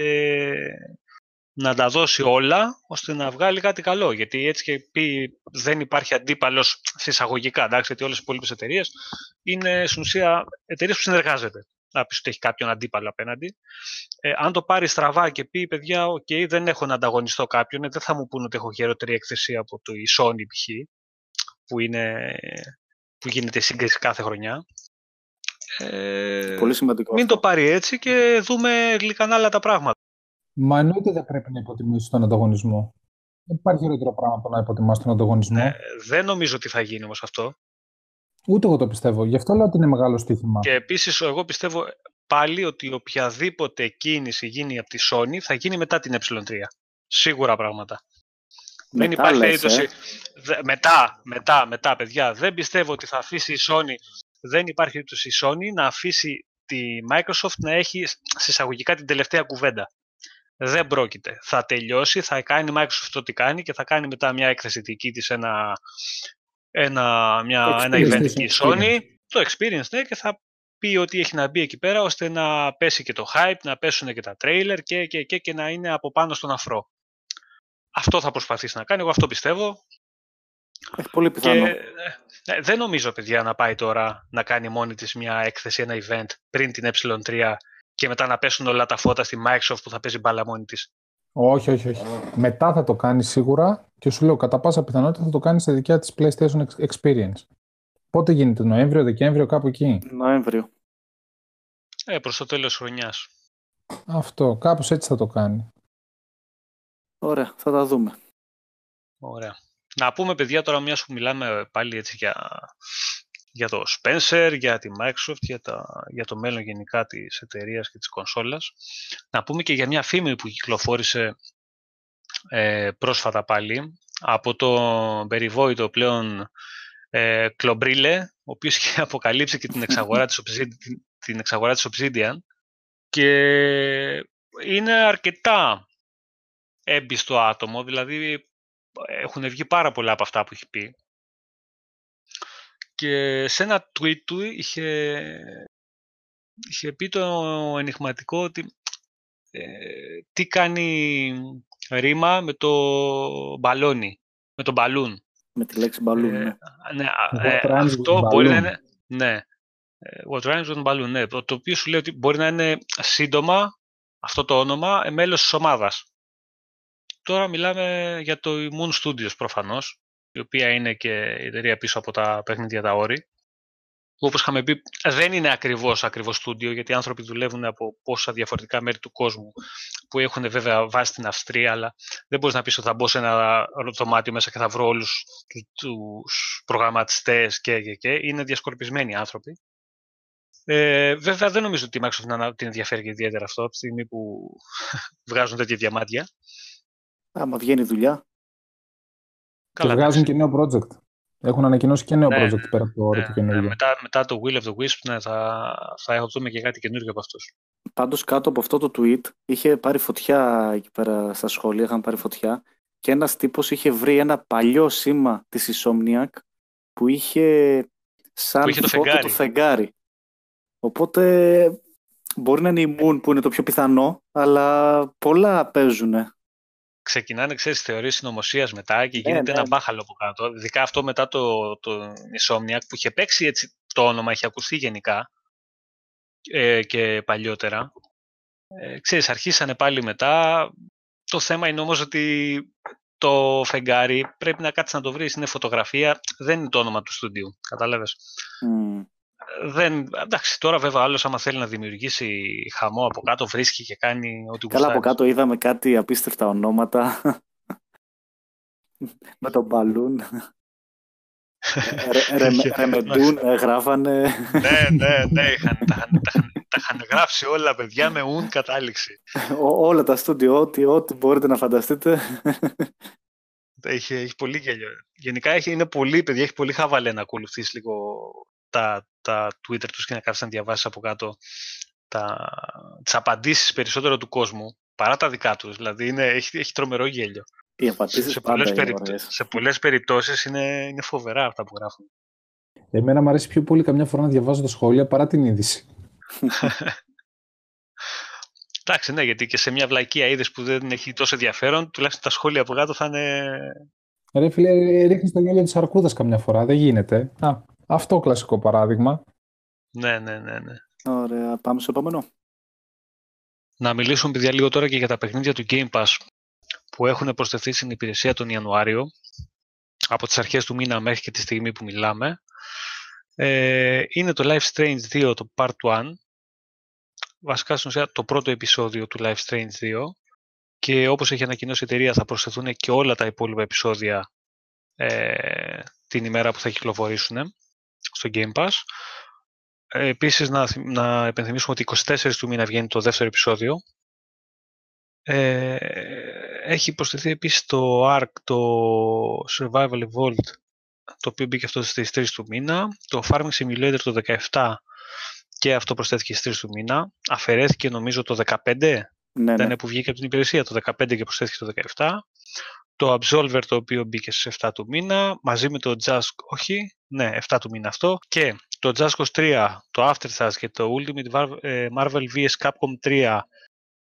να τα δώσει όλα ώστε να βγάλει κάτι καλό. Γιατί έτσι και πει δεν υπάρχει αντίπαλος συσσαγωγικά, εντάξει, γιατί όλες οι υπόλοιπες εταιρείες είναι στην ουσία εταιρείες που συνεργάζεται. Να πει ότι έχει κάποιον αντίπαλο απέναντι. Ε, αν το πάρει στραβά και πει, παιδιά, OK, okay, δεν έχω να ανταγωνιστώ κάποιον, ε, δεν θα μου πούνε ότι έχω χειρότερη έκθεση από το η Sony π.χ. Που, είναι, που γίνεται σύγκριση κάθε χρονιά. Ε, Πολύ σημαντικό. Μην το πάρει έτσι και δούμε γλυκανά άλλα τα πράγματα. Μα εννοείται δεν πρέπει να υποτιμήσεις τον ανταγωνισμό. Δεν υπάρχει χειρότερο πράγμα από να υποτιμάς τον ανταγωνισμό. Ε, δεν νομίζω ότι θα γίνει όμως αυτό. Ούτε εγώ το πιστεύω. Γι' αυτό λέω ότι είναι μεγάλο στοίχημα. Και επίσης, εγώ πιστεύω πάλι ότι οποιαδήποτε κίνηση γίνει από τη Sony θα γίνει μετά την ε3. Σίγουρα πράγματα. Μετά, δεν υπάρχει περίπτωση. Ε; Μετά, μετά, μετά, παιδιά. Δεν πιστεύω ότι θα αφήσει η Sony. Δεν υπάρχει περίπτωση η Sony να αφήσει τη Microsoft να έχει συσσαγωγικά την τελευταία κουβέντα. Δεν πρόκειται. Θα τελειώσει, θα κάνει η Microsoft ό,τι κάνει και θα κάνει μετά μια έκθεση δική της, ένα, ένα, μια, ένα event εκεί η Sony, το experience, ναι, και θα πει ότι έχει να μπει εκεί πέρα ώστε να πέσει και το hype, να πέσουν και τα trailer και, και, και, και να είναι από πάνω στον αφρό. Αυτό θα προσπαθήσει να κάνει, εγώ αυτό πιστεύω. Έχει πολύ πιθανό. Και, ε, δεν νομίζω, παιδιά, να πάει τώρα να κάνει μόνη της μια έκθεση, ένα event πριν την ε3 και μετά να πέσουν όλα τα φώτα στη Microsoft που θα παίζει μπάλα μόνη της. Όχι, όχι, όχι. Μετά θα το κάνει σίγουρα και σου λέω κατά πάσα πιθανότητα θα το κάνει σε δικιά της PlayStation Experience. Πότε γίνεται, Νοέμβριο, Δεκέμβριο, κάπου εκεί; Νοέμβριο. Ε, προς το τέλος χρονιάς. Αυτό, κάπως έτσι θα το κάνει. Ωραία, θα τα δούμε. Ωραία. Να πούμε, παιδιά, τώρα μια που μιλάμε πάλι έτσι για, για το Spencer, για τη Microsoft, για, τα, για το μέλλον γενικά της εταιρείας και της κονσόλας. Να πούμε και για μια φήμη που κυκλοφόρησε ε, πρόσφατα πάλι από το περιβόητο πλέον ε, Κλομπρίλε, ο οποίος είχε αποκαλύψει και την εξαγορά της, Obsidian, την εξαγορά της Obsidian και είναι αρκετά έμπιστο άτομο, δηλαδή έχουν βγει πάρα πολλά από αυτά που έχει πει. Και σε ένα tweet του είχε, είχε πει το ενηγματικό ότι ε, τι κάνει ρήμα με το μπαλόνι, με το μπαλούν. Με τη λέξη μπαλούν, ναι. ναι ε, αυτό μπορεί να είναι... Ναι. Ε, what rhymes with balloon, ναι. Το οποίο σου λέει ότι μπορεί να είναι σύντομα αυτό το όνομα μέλος της ομάδας. Τώρα μιλάμε για το Moon Studios προφανώς, η οποία είναι και η εταιρεία πίσω από τα παιχνίδια τα όρη. Όπως είχαμε πει, δεν είναι ακριβώς ακριβώς στούντιο, γιατί οι άνθρωποι δουλεύουν από πόσα διαφορετικά μέρη του κόσμου, που έχουν βέβαια βάση στην Αυστρία, αλλά δεν μπορείς να πεις ότι θα μπω σε ένα δωμάτιο μέσα και θα βρω όλους τους προγραμματιστές και, και, και. Είναι διασκορπισμένοι άνθρωποι. Ε, βέβαια, δεν νομίζω ότι η Microsoft την ενδιαφέρει ιδιαίτερα αυτό, από τη στιγμή που βγάζουν τέτοια διαμάντια. Άμα βγαίνει δουλειά. Και βγάζουν και νέο project. Έχουν ανακοινώσει και νέο ναι, project πέρα από το όρο ναι, του καινούργιο. Ναι, μετά, μετά το Will of the Wisp ναι, θα, θα δούμε και κάτι καινούργιο από αυτούς. Πάντως κάτω από αυτό το tweet είχε πάρει φωτιά εκεί πέρα στα σχόλια, είχαν πάρει φωτιά και ένας τύπος είχε βρει ένα παλιό σήμα της Insomniac που είχε σαν είχε το φώτο φεγγάρι. το φεγγάρι. Οπότε μπορεί να είναι η Moon που είναι το πιο πιθανό, αλλά πολλά παίζουν. Ξεκινάνε, ξέρεις, θεωρίες συνωμοσίας μετά και γίνεται ναι. ένα μπάχαλο από κάτω. Ειδικά αυτό μετά το, το Insomniac που είχε παίξει έτσι το όνομα, είχε ακουστεί γενικά ε, και παλιότερα. Ε, ξέρεις, αρχίσανε πάλι μετά. Το θέμα είναι όμως ότι το φεγγάρι πρέπει να κάτσεις να το βρεις. Είναι φωτογραφία, δεν είναι το όνομα του στούντιου. Κατάλαβες; Mm. Δεν, εντάξει, τώρα βέβαια άλλος άμα θέλει να δημιουργήσει χαμό από κάτω βρίσκει και κάνει ό,τι Καλά από γουστάρεις. κάτω είδαμε κάτι απίστευτα ονόματα. Με τον μπαλούν. Ρε- ρε- Ρεμεντούν ε, γράφανε. ναι, ναι, ναι, είχαν, τα, είχαν, τα, είχαν, τα είχαν γράψει όλα παιδιά με ουν κατάληξη. Ό- όλα τα στούντιο, ό,τι, ό,τι μπορείτε να φανταστείτε. Έχει, έχει πολύ γέλιο. Γενικά έχει, είναι πολύ, παιδιά, έχει πολύ χαβαλέ να ακολουθείς λίγο τα, τα Twitter τους και να κάθεσαι να διαβάσεις από κάτω τα, τις απαντήσεις περισσότερο του κόσμου παρά τα δικά τους. Δηλαδή είναι, έχει, έχει τρομερό γέλιο. Οι απαντήσεις Σε πάντα πολλές, είναι περιπτώ- ωραίες. σε πολλές περιπτώσεις είναι, είναι φοβερά αυτά που γράφουν. Εμένα μου αρέσει πιο πολύ καμιά φορά να διαβάζω τα σχόλια παρά την είδηση. Εντάξει, ναι, γιατί και σε μια βλακεία είδες που δεν έχει τόσο ενδιαφέρον, τουλάχιστον τα σχόλια από κάτω θα είναι Ρε φίλε, ρίχνεις τα γέλια της αρκούδας καμιά φορά. Δεν γίνεται. Α, αυτό κλασικό παράδειγμα. Ναι, ναι, ναι, ναι. Ωραία, πάμε στο επόμενο. Να μιλήσουμε, παιδιά, λίγο τώρα και για τα παιχνίδια του Game Pass που έχουν προσθεθεί στην υπηρεσία τον Ιανουάριο, από τις αρχές του μήνα μέχρι και τη στιγμή που μιλάμε. Ε, είναι το Life Strange 2, το Part 1, βασικά στην ουσία το πρώτο επεισόδιο του Life Strange 2 και όπως έχει ανακοινώσει η εταιρεία θα προσθεθούν και όλα τα υπόλοιπα επεισόδια ε, την ημέρα που θα κυκλοφορήσουν στο Game Pass. Ε, επίσης να, θυμ- να επενθυμίσουμε ότι 24 του μήνα βγαίνει το δεύτερο επεισόδιο. Ε, έχει προσθεθεί επίσης το ARK, το Survival Evolved, το οποίο μπήκε αυτό στις 3 του μήνα. Το Farming Simulator το 17 και αυτό προσθέθηκε στις 3 του μήνα. Αφαιρέθηκε νομίζω το 15 Ναι, ήταν ναι. που βγήκε από την υπηρεσία το 15 και προσθέθηκε το 17. Το Absolver το οποίο μπήκε στις 7 του μήνα, μαζί με το Just, όχι, ναι, 7 του μήνα αυτό. Και το Just Cause 3, το Aftershock και το Ultimate Var- ε, Marvel vs Capcom 3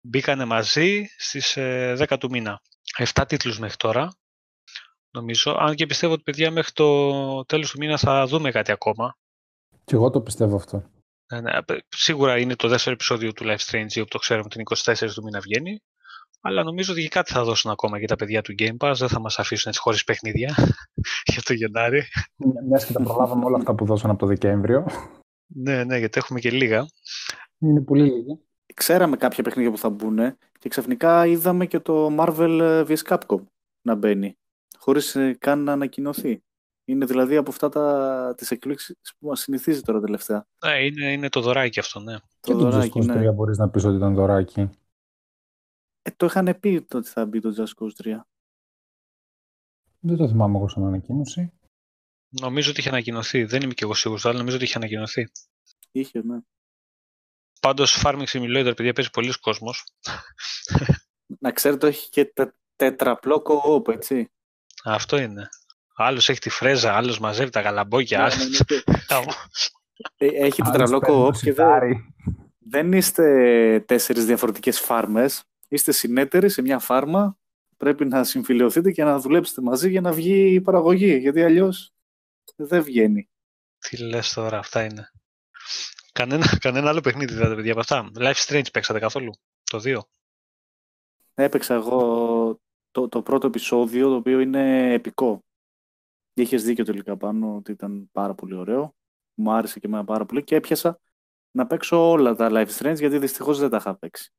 μπήκανε μαζί στις ε, 10 του μήνα. 7 τίτλους μέχρι τώρα, νομίζω. Αν και πιστεύω ότι παιδιά μέχρι το τέλος του μήνα θα δούμε κάτι ακόμα. Και εγώ το πιστεύω αυτό. Ναι, ναι, απ- Σίγουρα είναι το δεύτερο επεισόδιο του Life Strange 2 που το ξέρουμε ότι είναι 24 του μήνα βγαίνει. Αλλά νομίζω ότι και κάτι θα δώσουν ακόμα για τα παιδιά του Game Pass. Δεν θα μας αφήσουν έτσι χωρίς παιχνίδια για το Γενάρη. Μιας και τα προλάβαμε όλα αυτά που δώσαν από το Δεκέμβριο. Ναι, ναι, γιατί έχουμε και λίγα. Είναι πολύ λίγα. Ξέραμε κάποια παιχνίδια που θα μπουν και ξαφνικά είδαμε και το Marvel ε, vs Capcom να μπαίνει, χωρίς ε, καν να ανακοινωθεί. Είναι δηλαδή από αυτά τα, τις εκπλήξεις που μας συνηθίζει τώρα τελευταία. Ναι, είναι, είναι το δωράκι αυτό, ναι. Και Το το δωράκι, Just Cause ναι. 3 μπορείς να πεις ότι ήταν δωράκι. Ε, το είχαν πει το ότι θα μπει το Just Cause 3. Δεν το θυμάμαι εγώ σαν ανακοίνωση. Νομίζω ότι είχε ανακοινωθεί. Δεν είμαι και εγώ σίγουρος, αλλά νομίζω ότι είχε ανακοινωθεί. Είχε, ναι. Πάντως, Farming Simulator, παιδιά, παίζει πολλοί κόσμος. Να ξέρετε, έχει και τε, τετραπλό co-op, έτσι. Αυτό είναι. Άλλος έχει τη φρέζα, άλλος μαζεύει τα γαλαμπόκια. Ναι, άλλος- ναι, ναι. Ε, Έχει Άλλος τετραπλό παίρνει το co-op και δεν, σιτάρι. δεν είστε τέσσερις διαφορετικές φάρμες. Είστε συνέτεροι σε μια φάρμα. Πρέπει να συμφιλειωθείτε και να δουλέψετε μαζί για να βγει η παραγωγή. Γιατί αλλιώς δεν βγαίνει. Τι λες τώρα, αυτά είναι. Κανένα, κανένα άλλο παιχνίδι δεν παιδιά από αυτά. Life Strange παίξατε καθόλου. Το 2. Έπαιξα εγώ το, το πρώτο επεισόδιο, το οποίο είναι επικό. Και είχες δίκιο τελικά πάνω ότι ήταν πάρα πολύ ωραίο. Μου άρεσε και εμένα πάρα πολύ και έπιασα να παίξω όλα τα Life Strange γιατί δυστυχώς δεν τα είχα παίξει.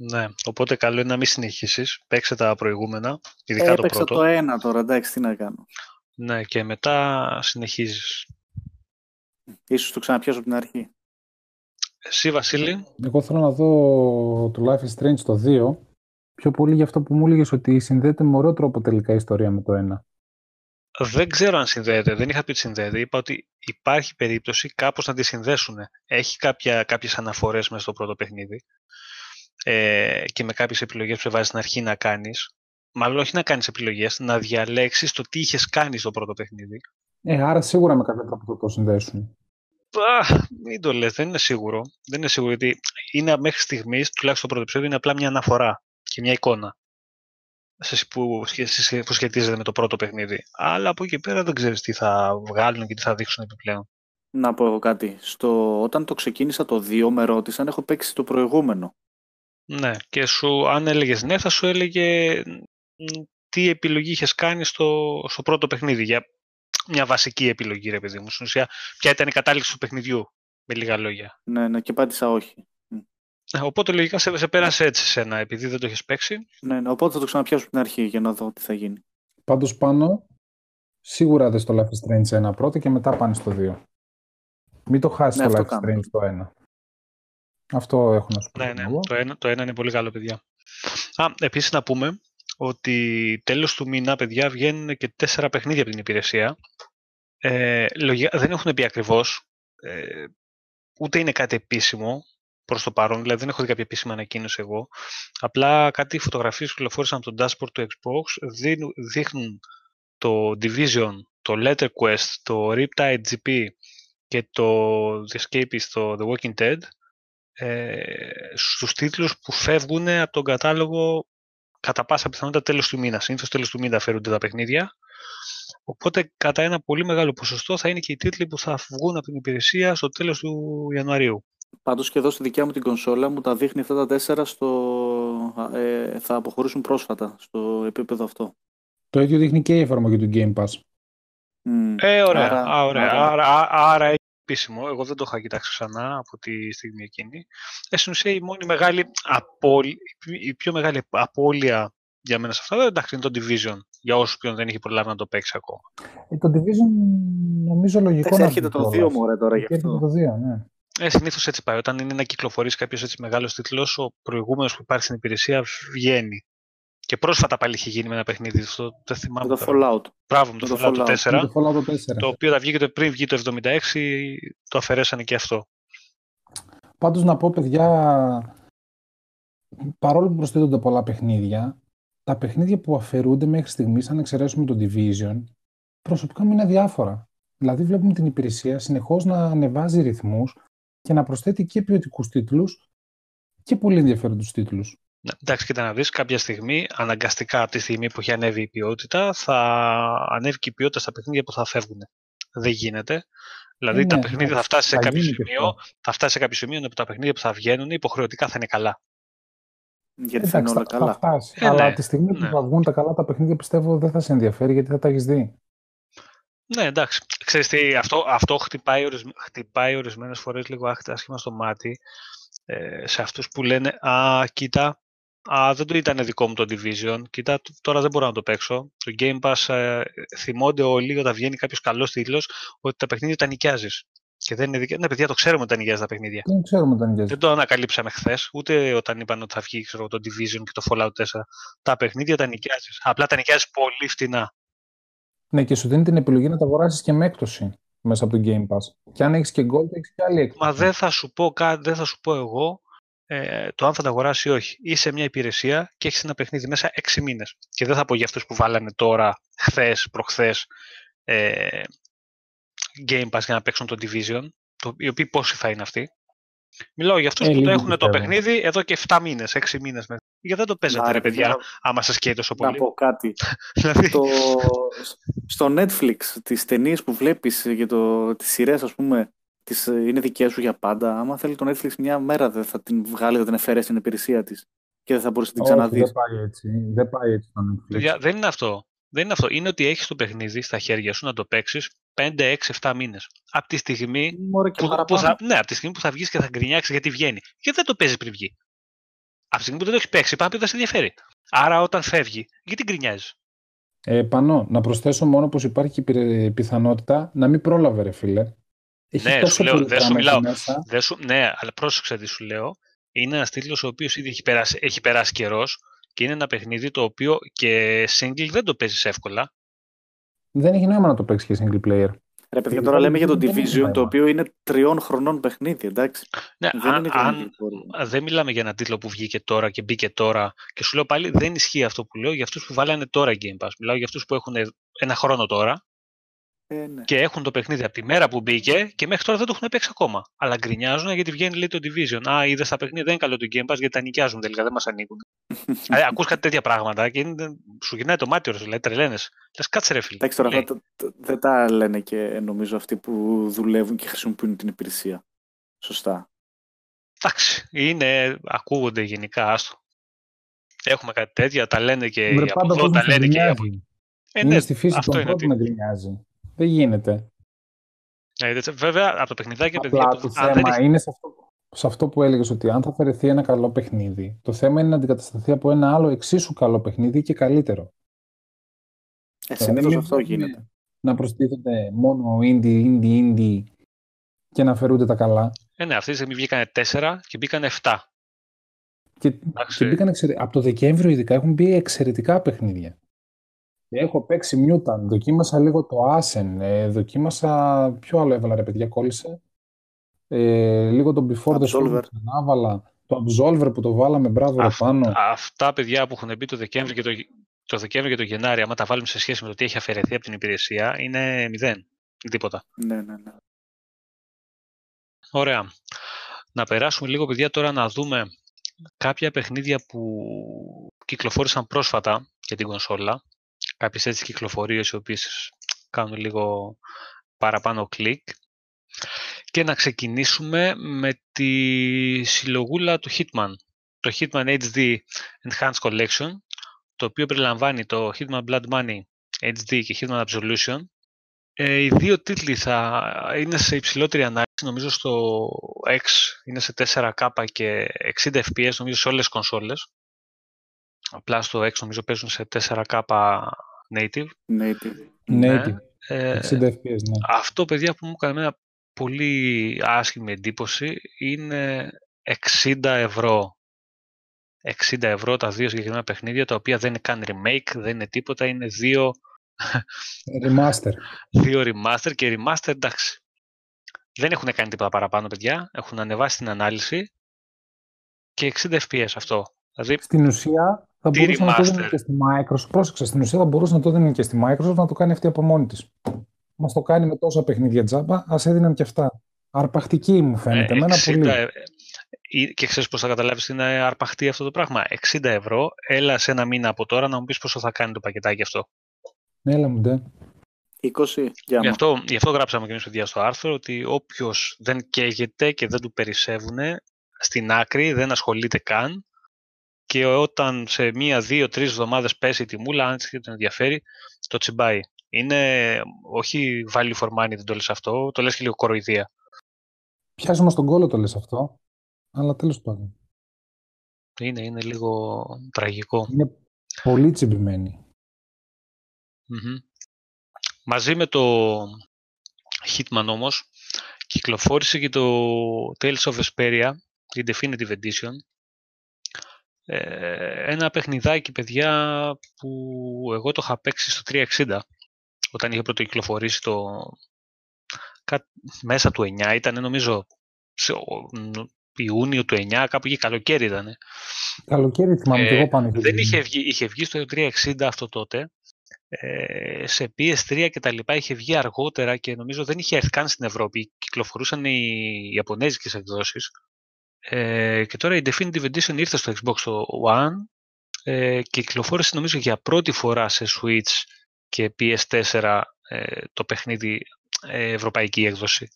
Ναι, οπότε καλό είναι να μην συνεχίσεις. Παίξε τα προηγούμενα, ειδικά το Έπαιξα πρώτο. το ένα τώρα, εντάξει, τι να κάνω. Ναι, και μετά συνεχίζεις. Ίσως το ξαναπιάσω από την αρχή. Εσύ, Βασίλη, Εγώ θέλω να δω το Life is Strange το 2 Πιο πολύ για αυτό που μου έλεγες ότι συνδέεται με ωραίο τρόπο τελικά η ιστορία με το ένα. Δεν ξέρω αν συνδέεται. Δεν είχα πει ότι συνδέεται. Είπα ότι υπάρχει περίπτωση κάπως να τη συνδέσουν. Έχει κάποια, κάποιες αναφορές μέσα στο πρώτο παιχνίδι ε, και με κάποιες επιλογές που βάζει στην αρχή να κάνεις. Μάλλον όχι να κάνεις επιλογές, να διαλέξεις το τι είχες κάνει στο πρώτο παιχνίδι. Ε, άρα σίγουρα με κάποιο τρόπο θα το συνδέσουν. Α, μην το λες, δεν είναι σίγουρο. Δεν είναι σίγουρο γιατί είναι μέχρι στιγμής, τουλάχιστον το πρώτο επεισόδιο, είναι απλά μια αναφορά και μια εικόνα που, που σχετίζεται με το πρώτο παιχνίδι. Αλλά από εκεί πέρα δεν ξέρεις τι θα βγάλουν και τι θα δείξουν επιπλέον. Να πω εγώ κάτι. Στο, όταν το ξεκίνησα το 2 με ρώτησαν έχω παίξει το προηγούμενο. Ναι, και σου, αν έλεγες ναι, θα σου έλεγε τι επιλογή είχες κάνει στο, στο πρώτο παιχνίδι. Για μια βασική επιλογή, ρε παιδί μου. Στην ουσία, ποια ήταν η κατάληξη του παιχνιδιού, με λίγα λόγια. Ναι, ναι, και πάτησα όχι. Ε, οπότε λογικά σε, σε πέρασε έτσι σένα, επειδή δεν το έχει παίξει. Ναι, ναι, οπότε θα το ξαναπιάσω από την αρχή για να δω τι θα γίνει. Πάντως πάνω, σίγουρα δεν στο Life is Strange 1 πρώτο και μετά πάνε στο 2. Μην το χάσεις ναι, το Life is Strange το 1. Αυτό έχω να σου πω. Ναι, ναι, το ένα, το ένα είναι πολύ καλό, παιδιά. Α, επίσης να πούμε ότι τέλος του μήνα, παιδιά, βγαίνουν και τέσσερα παιχνίδια από την υπηρεσία. Ε, λογικά, δεν έχουν πει ακριβώς, ε, ούτε είναι κάτι επίσημο, προς το παρόν, δηλαδή δεν έχω δει κάποια επίσημη ανακοίνωση εγώ. Απλά κάτι φωτογραφίες που κυκλοφόρησαν από το dashboard του Xbox δείχνουν το Division, το Letter Quest, το Riptide GP και το The Escapist, το The Walking Dead ε, στους τίτλους που φεύγουν από τον κατάλογο κατά πάσα πιθανότητα τέλος του μήνα. Συνήθως τέλος του μήνα φέρονται τα παιχνίδια. Οπότε κατά ένα πολύ μεγάλο ποσοστό θα είναι και οι τίτλοι που θα βγουν από την υπηρεσία στο τέλος του Ιανουαρίου. Πάντως και εδώ στη δικιά μου την κονσόλα μου τα δείχνει αυτά τα τέσσερα στο. Ε, θα αποχωρήσουν πρόσφατα στο επίπεδο αυτό. Το ίδιο δείχνει και η εφαρμογή του Game Pass. Mm. Ε, ωραία. Άρα, ωραία. Άρα, άρα, άρα έχει επίσημο. Εγώ δεν το είχα κοιτάξει ξανά από τη στιγμή εκείνη. Ε, στην ουσία η μόνη μεγάλη απόλυ... η πιο μεγάλη απώλεια για μένα σε αυτά, εντάξει, είναι το Division. Για όσους ποιον δεν έχει προλάβει να το παίξει ακόμα. Ε, το Division νομίζω λογικό να έρχεται το 2 μου τώρα γι' αυτό. Το 2, ναι. Ε, Συνήθως έτσι πάει. Όταν είναι να κυκλοφορήσει κάποιος έτσι μεγάλος τίτλος, ο προηγούμενος που υπάρχει στην υπηρεσία βγαίνει. Και πρόσφατα πάλι είχε γίνει με ένα παιχνίδι. Αυτό δεν θυμάμαι. Το Fallout. Μπράβο, με το, το Fallout, 4, το Fallout 4. Το οποίο θα βγήκε πριν βγει το 76, το αφαιρέσανε και αυτό. Πάντως να πω, παιδιά, παρόλο που προσθέτονται πολλά παιχνίδια, τα παιχνίδια που αφαιρούνται μέχρι στιγμής, αν εξαιρέσουμε το Division, προσωπικά μου είναι διάφορα. Δηλαδή βλέπουμε την υπηρεσία συνεχώς να ανεβάζει ρυθμούς και να προσθέτει και ποιοτικούς τίτλους και πολύ ενδιαφέροντους τίτλους. Ναι, εντάξει, κοίτα να δεις, κάποια στιγμή, αναγκαστικά από τη στιγμή που έχει ανέβει η ποιότητα, θα ανέβει και η ποιότητα στα παιχνίδια που θα φεύγουν. Δεν γίνεται. Δηλαδή, τα ναι, παιχνίδια θα φτάσει σε κάποιο σημείο, θα φτάσει σε κάποιο σημείο που τα παιχνίδια που θα βγαίνουν υποχρεωτικά θα είναι καλά. Γιατί θα είναι όλα καλά. Θα φτάσει. Ε, Αλλά ναι, τη στιγμή που ναι. θα βγουν τα καλά τα παιχνίδια, πιστεύω δεν θα σε ενδιαφέρει γιατί θα τα έχεις δει. Ναι, εντάξει. Ξέρεις τι, αυτό, αυτό χτυπάει, ορισμέ, χτυπάει ορισμένες φορές λίγο άσχημα στο μάτι ε, σε αυτούς που λένε «Α, κοίτα, α, δεν το ήταν δικό μου το Division, κοίτα, τώρα δεν μπορώ να το παίξω». Το Game Pass ε, θυμώνται όλοι όταν βγαίνει κάποιος καλός τίτλος ότι τα παιχνίδια τα νοικιάζεις. Και δεν είναι Ναι, παιδιά, το ξέρουμε ότι τα νοικιάζεις τα παιχνίδια. Δεν ξέρουμε τα νοικιάζεις. Δεν το ανακαλύψαμε χθες, ούτε όταν είπαν ότι θα βγει ξέρω, το Division και το Fallout 4. Τα παιχνίδια τα νοικιάζεις. Απλά τα νοικιάζεις πολύ φτηνά. Ναι, και σου δίνει την επιλογή να τα αγοράσεις και με έκπτωση μέσα από το Game Pass. Και αν έχεις και Gold, έχεις και άλλη έκπτωση. Μα δεν θα σου πω, δεν θα σου πω εγώ ε, το αν θα τα αγοράσεις ή όχι. Είσαι μια υπηρεσία και έχεις ένα παιχνίδι μέσα 6 μήνες. Και δεν θα πω για αυτούς που βάλανε τώρα, χθες, προχθές, ε, Game Pass για να παίξουν το Division. Το, οι οποίοι πόσοι θα είναι αυτοί. Μιλάω για αυτούς ε, που το έχουν το παιχνίδι εδώ και 7 μήνες, 6 μήνες. Γιατί δεν το παίζετε, ρε παιδιά, άμα σας καίει τόσο πολύ. Να πω κάτι. Δηλαδή- το... Στο Netflix, τις ταινίες που βλέπεις για το... τις σειρές, ας πούμε, τις... είναι δικές σου για πάντα. Άμα θέλει το Netflix, μια μέρα δεν θα την βγάλει, θα την εφαιρέσει στην υπηρεσία της. Και δεν θα μπορέσει να την ξαναδείς. Δεν πάει έτσι. Δεν πάει έτσι το Netflix. δεν είναι αυτό. Δεν είναι αυτό. Είναι ότι έχεις το παιχνίδι στα χέρια σου να το παίξεις 5, 6, 7 μήνες. Από τη στιγμή που, που, θα, ναι, από τη στιγμή που θα βγεις και θα γκρινιάξεις γιατί βγαίνει. Γιατί δεν το παίζει πριν βγει. Από τη στιγμή που δεν το έχεις παίξει, πάει δεν σε ενδιαφέρει. Άρα όταν φεύγει, γιατί γκρινιάζεις; Ε, πανώ, να προσθέσω μόνο πως υπάρχει πιθανότητα να μην πρόλαβε, ρε φίλε. Έχει ναι, σου λέω, δεν σου μιλάω. Δεν σου, ναι, αλλά πρόσεξε τι σου λέω. Είναι ένας τίτλος ο οποίος ήδη έχει περάσει, έχει περάσει καιρός Και είναι ένα παιχνίδι το οποίο και single δεν το παίζεις εύκολα. Δεν έχει νόημα να το παίξεις και single player. Ρε παιδιά, τώρα λέμε για το Division, το οποίο είναι τριών χρονών παιχνίδι, εντάξει. Ναι, δεν, αν, αν, δεν μιλάμε για ένα τίτλο που βγήκε τώρα και μπήκε τώρα και σου λέω πάλι δεν ισχύει αυτό που λέω για αυτούς που βάλανε τώρα Game Pass. Μιλάω για αυτούς που έχουν ένα χρόνο τώρα ε, ναι. και έχουν το παιχνίδι από τη μέρα που μπήκε και μέχρι τώρα δεν το έχουν παίξει ακόμα. Αλλά γκρινιάζουν γιατί βγαίνει λέει το Division. Α, είδες τα παιχνίδια, δεν είναι καλό το Game Pass γιατί τα νοικιάζουν τελικά, δεν μας ανήκουν. δηλαδή, ακούς κάτι τέτοια πράγματα και είναι, σου γυρνάει το μάτι σου, λέει τρελαίνες. Λες, κάτσε ρε φίλε. Εντάξει, τώρα δεν τα λένε και νομίζω αυτοί που δουλεύουν και χρησιμοποιούν την υπηρεσία. Σωστά. Εντάξει, είναι, ακούγονται γενικά, άστο. Έχουμε κάτι τέτοια, τα λένε και Βρε, από εδώ, τα λένε και από ε, είναι ναι, στη φύση του ανθρώπου να γκρινιάζει. Δεν γίνεται. Ε, βέβαια, από το παιχνιδάκι, Απλά παιδιά, το θέμα δεν... είναι σε αυτό, σε αυτό που έλεγες ότι αν θα αφαιρεθεί ένα καλό παιχνίδι, το θέμα είναι να αντικατασταθεί από ένα άλλο εξίσου καλό παιχνίδι και καλύτερο. Ε, συνήθως αυτό γίνεται. Να προστίθεται μόνο indie, indie, indie και να αφαιρούνται τα καλά. Ε, ναι, αυτή τη στιγμή βγήκαν 4 και μπήκαν 7. Και, και μπήκαν εξαιρε... Από το Δεκέμβριο ειδικά έχουν μπει εξαιρετικά παιχνίδια. Έχω παίξει Mutant, δοκίμασα λίγο το Asen, ε, δοκίμασα... Ποιο άλλο έβαλα ρε παιδιά, κόλλησε. Ε, λίγο το Before the Storm έβαλα. Το Absolver που το βάλαμε, μπράβο ρε πάνω. Αυτά παιδιά που έχουν μπει το Δεκέμβριο και το, το Δεκέμβριο και το Γενάρη, άμα τα βάλουμε σε σχέση με το τι έχει αφαιρεθεί από την υπηρεσία, είναι μηδέν. Τίποτα. Ναι, ναι, ναι. Ωραία. Να περάσουμε λίγο, παιδιά, τώρα να δούμε κάποια παιχνίδια που κυκλοφόρησαν πρόσφατα για την κονσόλα κάποιες έτσι κυκλοφορίες οι οποίες κάνουν λίγο παραπάνω κλικ. Και να ξεκινήσουμε με τη συλλογούλα του Hitman. Το Hitman HD Enhanced Collection το οποίο περιλαμβάνει το Hitman Blood Money HD και Hitman Absolution. Ε, οι δύο τίτλοι θα είναι σε υψηλότερη ανάλυση, νομίζω στο X είναι σε 4K και 60 FPS νομίζω σε όλες τις κονσόλες. Απλά στο X νομίζω παίζουν σε 4K native. Native. Ναι. Native. Ε, FPS, ναι. Αυτό, παιδιά, που μου έκανε μια πολύ άσχημη εντύπωση είναι 60 ευρώ. 60 ευρώ τα δύο συγκεκριμένα παιχνίδια, τα οποία δεν είναι καν remake, δεν είναι τίποτα, είναι δύο... Remaster. δύο remaster και remaster, εντάξει. Δεν έχουν κάνει τίποτα παραπάνω, παιδιά. Έχουν ανεβάσει την ανάλυση και 60 FPS αυτό. Δηλαδή, Στην ουσία, θα μπορούσε να το δίνει και στη Microsoft. Πρόσεξε, στην ουσία θα μπορούσε να το δίνει και στη Microsoft να το κάνει αυτή από μόνη της. Μας το κάνει με τόσα παιχνίδια τζάμπα, ας έδιναν και αυτά. Αρπακτική μου φαίνεται. Ε, 60, πολύ. Ε, και ξέρεις πώς θα καταλάβεις είναι αρπαχτή αυτό το πράγμα. 60 ευρώ, έλα σε ένα μήνα από τώρα να μου πεις πόσο θα κάνει το πακετάκι αυτό. Ναι, έλα μου ντε. 20 για γι, αυτό, γι' αυτό γράψαμε και εμείς παιδιά στο άρθρο ότι όποιος δεν καίγεται και δεν του περισσεύουν στην άκρη, δεν ασχολείται καν, και όταν σε μία, δύο, τρεις εβδομάδες πέσει η τιμούλα, αν τον ενδιαφέρει, το τσιμπάει. Είναι όχι value for money, δεν το λες αυτό, το λες και λίγο κοροϊδία. Πιάζουμε στον κόλλο το λες αυτό, αλλά τέλος πάντων. Είναι, είναι λίγο τραγικό. Είναι πολύ τσιμπημένη. Μαζί με το Hitman όμως, κυκλοφόρησε και το Tales of Vesperia, η Definitive Edition, ε, ένα παιχνιδάκι, παιδιά, που εγώ το είχα παίξει στο 360 όταν είχε πρώτο κυκλοφορήσει το μέσα του 9 ήταν νομίζω σε Ιούνιο του 9 κάπου εκεί καλοκαίρι ήταν καλοκαίρι θυμάμαι ε, και εγώ πάνω δεν είχε βγει, είχε βγει στο 360 αυτό τότε ε, σε PS3 και τα λοιπά είχε βγει αργότερα και νομίζω δεν είχε έρθει καν στην Ευρώπη. Κυκλοφορούσαν οι Ιαπωνέζικες εκδόσεις ε, και τώρα η Definitive Edition ήρθε στο Xbox One ε, και κυκλοφόρησε νομίζω για πρώτη φορά σε Switch και PS4 ες, το παιχνίδι ε, ευρωπαϊκή έκδοση.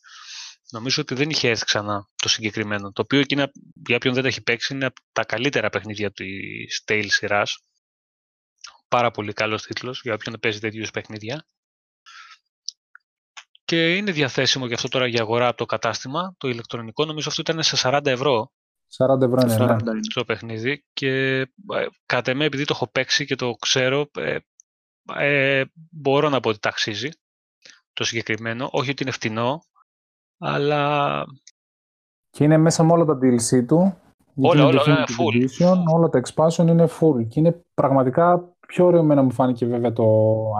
Νομίζω ότι δεν είχε έρθει ξανά το συγκεκριμένο. Το οποίο εκείνα, για όποιον δεν τα έχει παίξει είναι από τα καλύτερα παιχνίδια της Tales σειράς. Πάρα πολύ καλός τίτλος για όποιον παίζει τέτοιους παιχνίδια και είναι διαθέσιμο και αυτό τώρα για αγορά από το κατάστημα. Το ηλεκτρονικό νομίζω αυτό ήταν σε 40 ευρώ. 40 ευρώ είναι, 40 ναι. Το παιχνίδι και ε, κατά εμέ επειδή το έχω παίξει και το ξέρω ε, ε, μπορώ να πω ότι ταξίζει το συγκεκριμένο. Όχι ότι είναι φτηνό, αλλά... Και είναι μέσα με όλα τα DLC του Όλα, όλα, όλα full. Edition, όλα τα expansion είναι full και είναι πραγματικά πιο ωραίο εμένα μου φάνηκε βέβαια το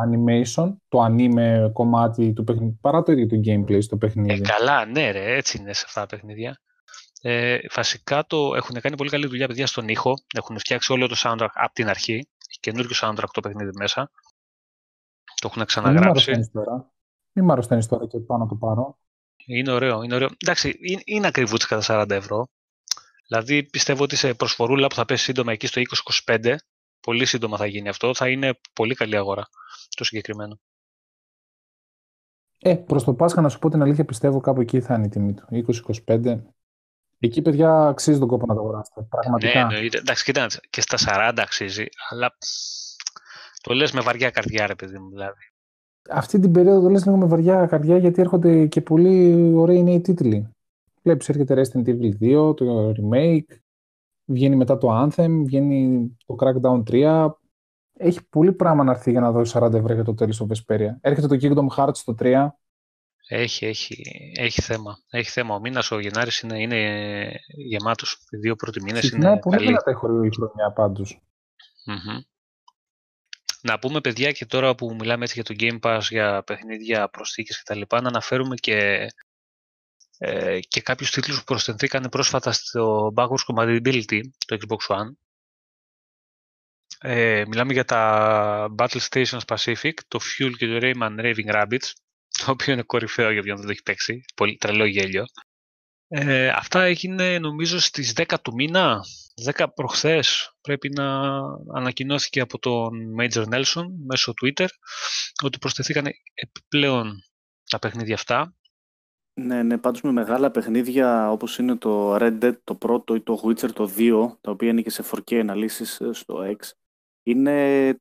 animation, το anime κομμάτι του παιχνιδιού, παρά το ίδιο το gameplay στο παιχνίδι. Ε, καλά, ναι ρε, έτσι είναι σε αυτά τα παιχνίδια. Ε, βασικά το έχουν κάνει πολύ καλή δουλειά παιδιά στον ήχο. Έχουν φτιάξει όλο το soundtrack από την αρχή. Έχει καινούργιο soundtrack το παιχνίδι μέσα. Το έχουν ξαναγράψει. Μην μ' αρρωσταίνεις τώρα και πάνω το πάρω. Είναι ωραίο, είναι ωραίο. Εντάξει, είναι, είναι ακριβούτσι κατά 40 ευρώ. Δηλαδή πιστεύω ότι σε προσφορούλα που θα πέσει σύντομα εκεί στο 20-25, πολύ σύντομα θα γίνει αυτό, θα είναι πολύ καλή αγορά το συγκεκριμένο. Ε, προς το Πάσχα να σου πω την αλήθεια, πιστεύω κάπου εκεί θα είναι η τιμή του. 20-25. Εκεί, παιδιά, αξίζει τον κόπο να το αγοράσετε. Πραγματικά. Ναι, εννοείται. Εντάξει, κοίτα, και στα 40 αξίζει, αλλά το λες με βαριά καρδιά, ρε παιδί μου, δηλαδή. Αυτή την περίοδο το λες λίγο με βαριά καρδιά, γιατί έρχονται και πολύ ωραίοι νέοι τίτλοι. Βλέπεις, έρχεται Resident Evil 2, το remake, βγαίνει μετά το Anthem, βγαίνει το Crackdown 3. Έχει πολύ πράγμα να έρθει για να δώσει 40 ευρώ για το τέλος του Vesperia. Έρχεται το Kingdom Hearts το 3. Έχει, έχει, έχει θέμα. Έχει θέμα. Ο μήνας ο Γενάρης είναι, είναι γεμάτος. Οι δύο πρώτοι μήνες είναι. Ναι, πολύ καλά τα έχει η χρονιά πάντως. Mm-hmm. Να πούμε, παιδιά, και τώρα που μιλάμε έτσι για το Game Pass, για παιχνίδια, προσθήκες κτλ. Να αναφέρουμε και ε, και κάποιους τίτλους που προσθεθήκαν πρόσφατα στο Backwards Compatibility, το Xbox One. Ε, μιλάμε για τα Battle Stations Pacific, το Fuel και το Rayman Raving Rabbits, το οποίο είναι κορυφαίο για ποιον δεν το έχει παίξει, πολύ τρελό γέλιο. Ε, αυτά έγινε νομίζω στις 10 του μήνα, 10 προχθές πρέπει να ανακοινώθηκε από τον Major Nelson μέσω Twitter ότι προσθεθήκαν επιπλέον τα παιχνίδια αυτά ναι, ναι, πάντως με μεγάλα παιχνίδια όπως είναι το Red Dead το πρώτο ή το Witcher το 2, τα οποία είναι και σε 4K αναλύσεις ε, στο X, είναι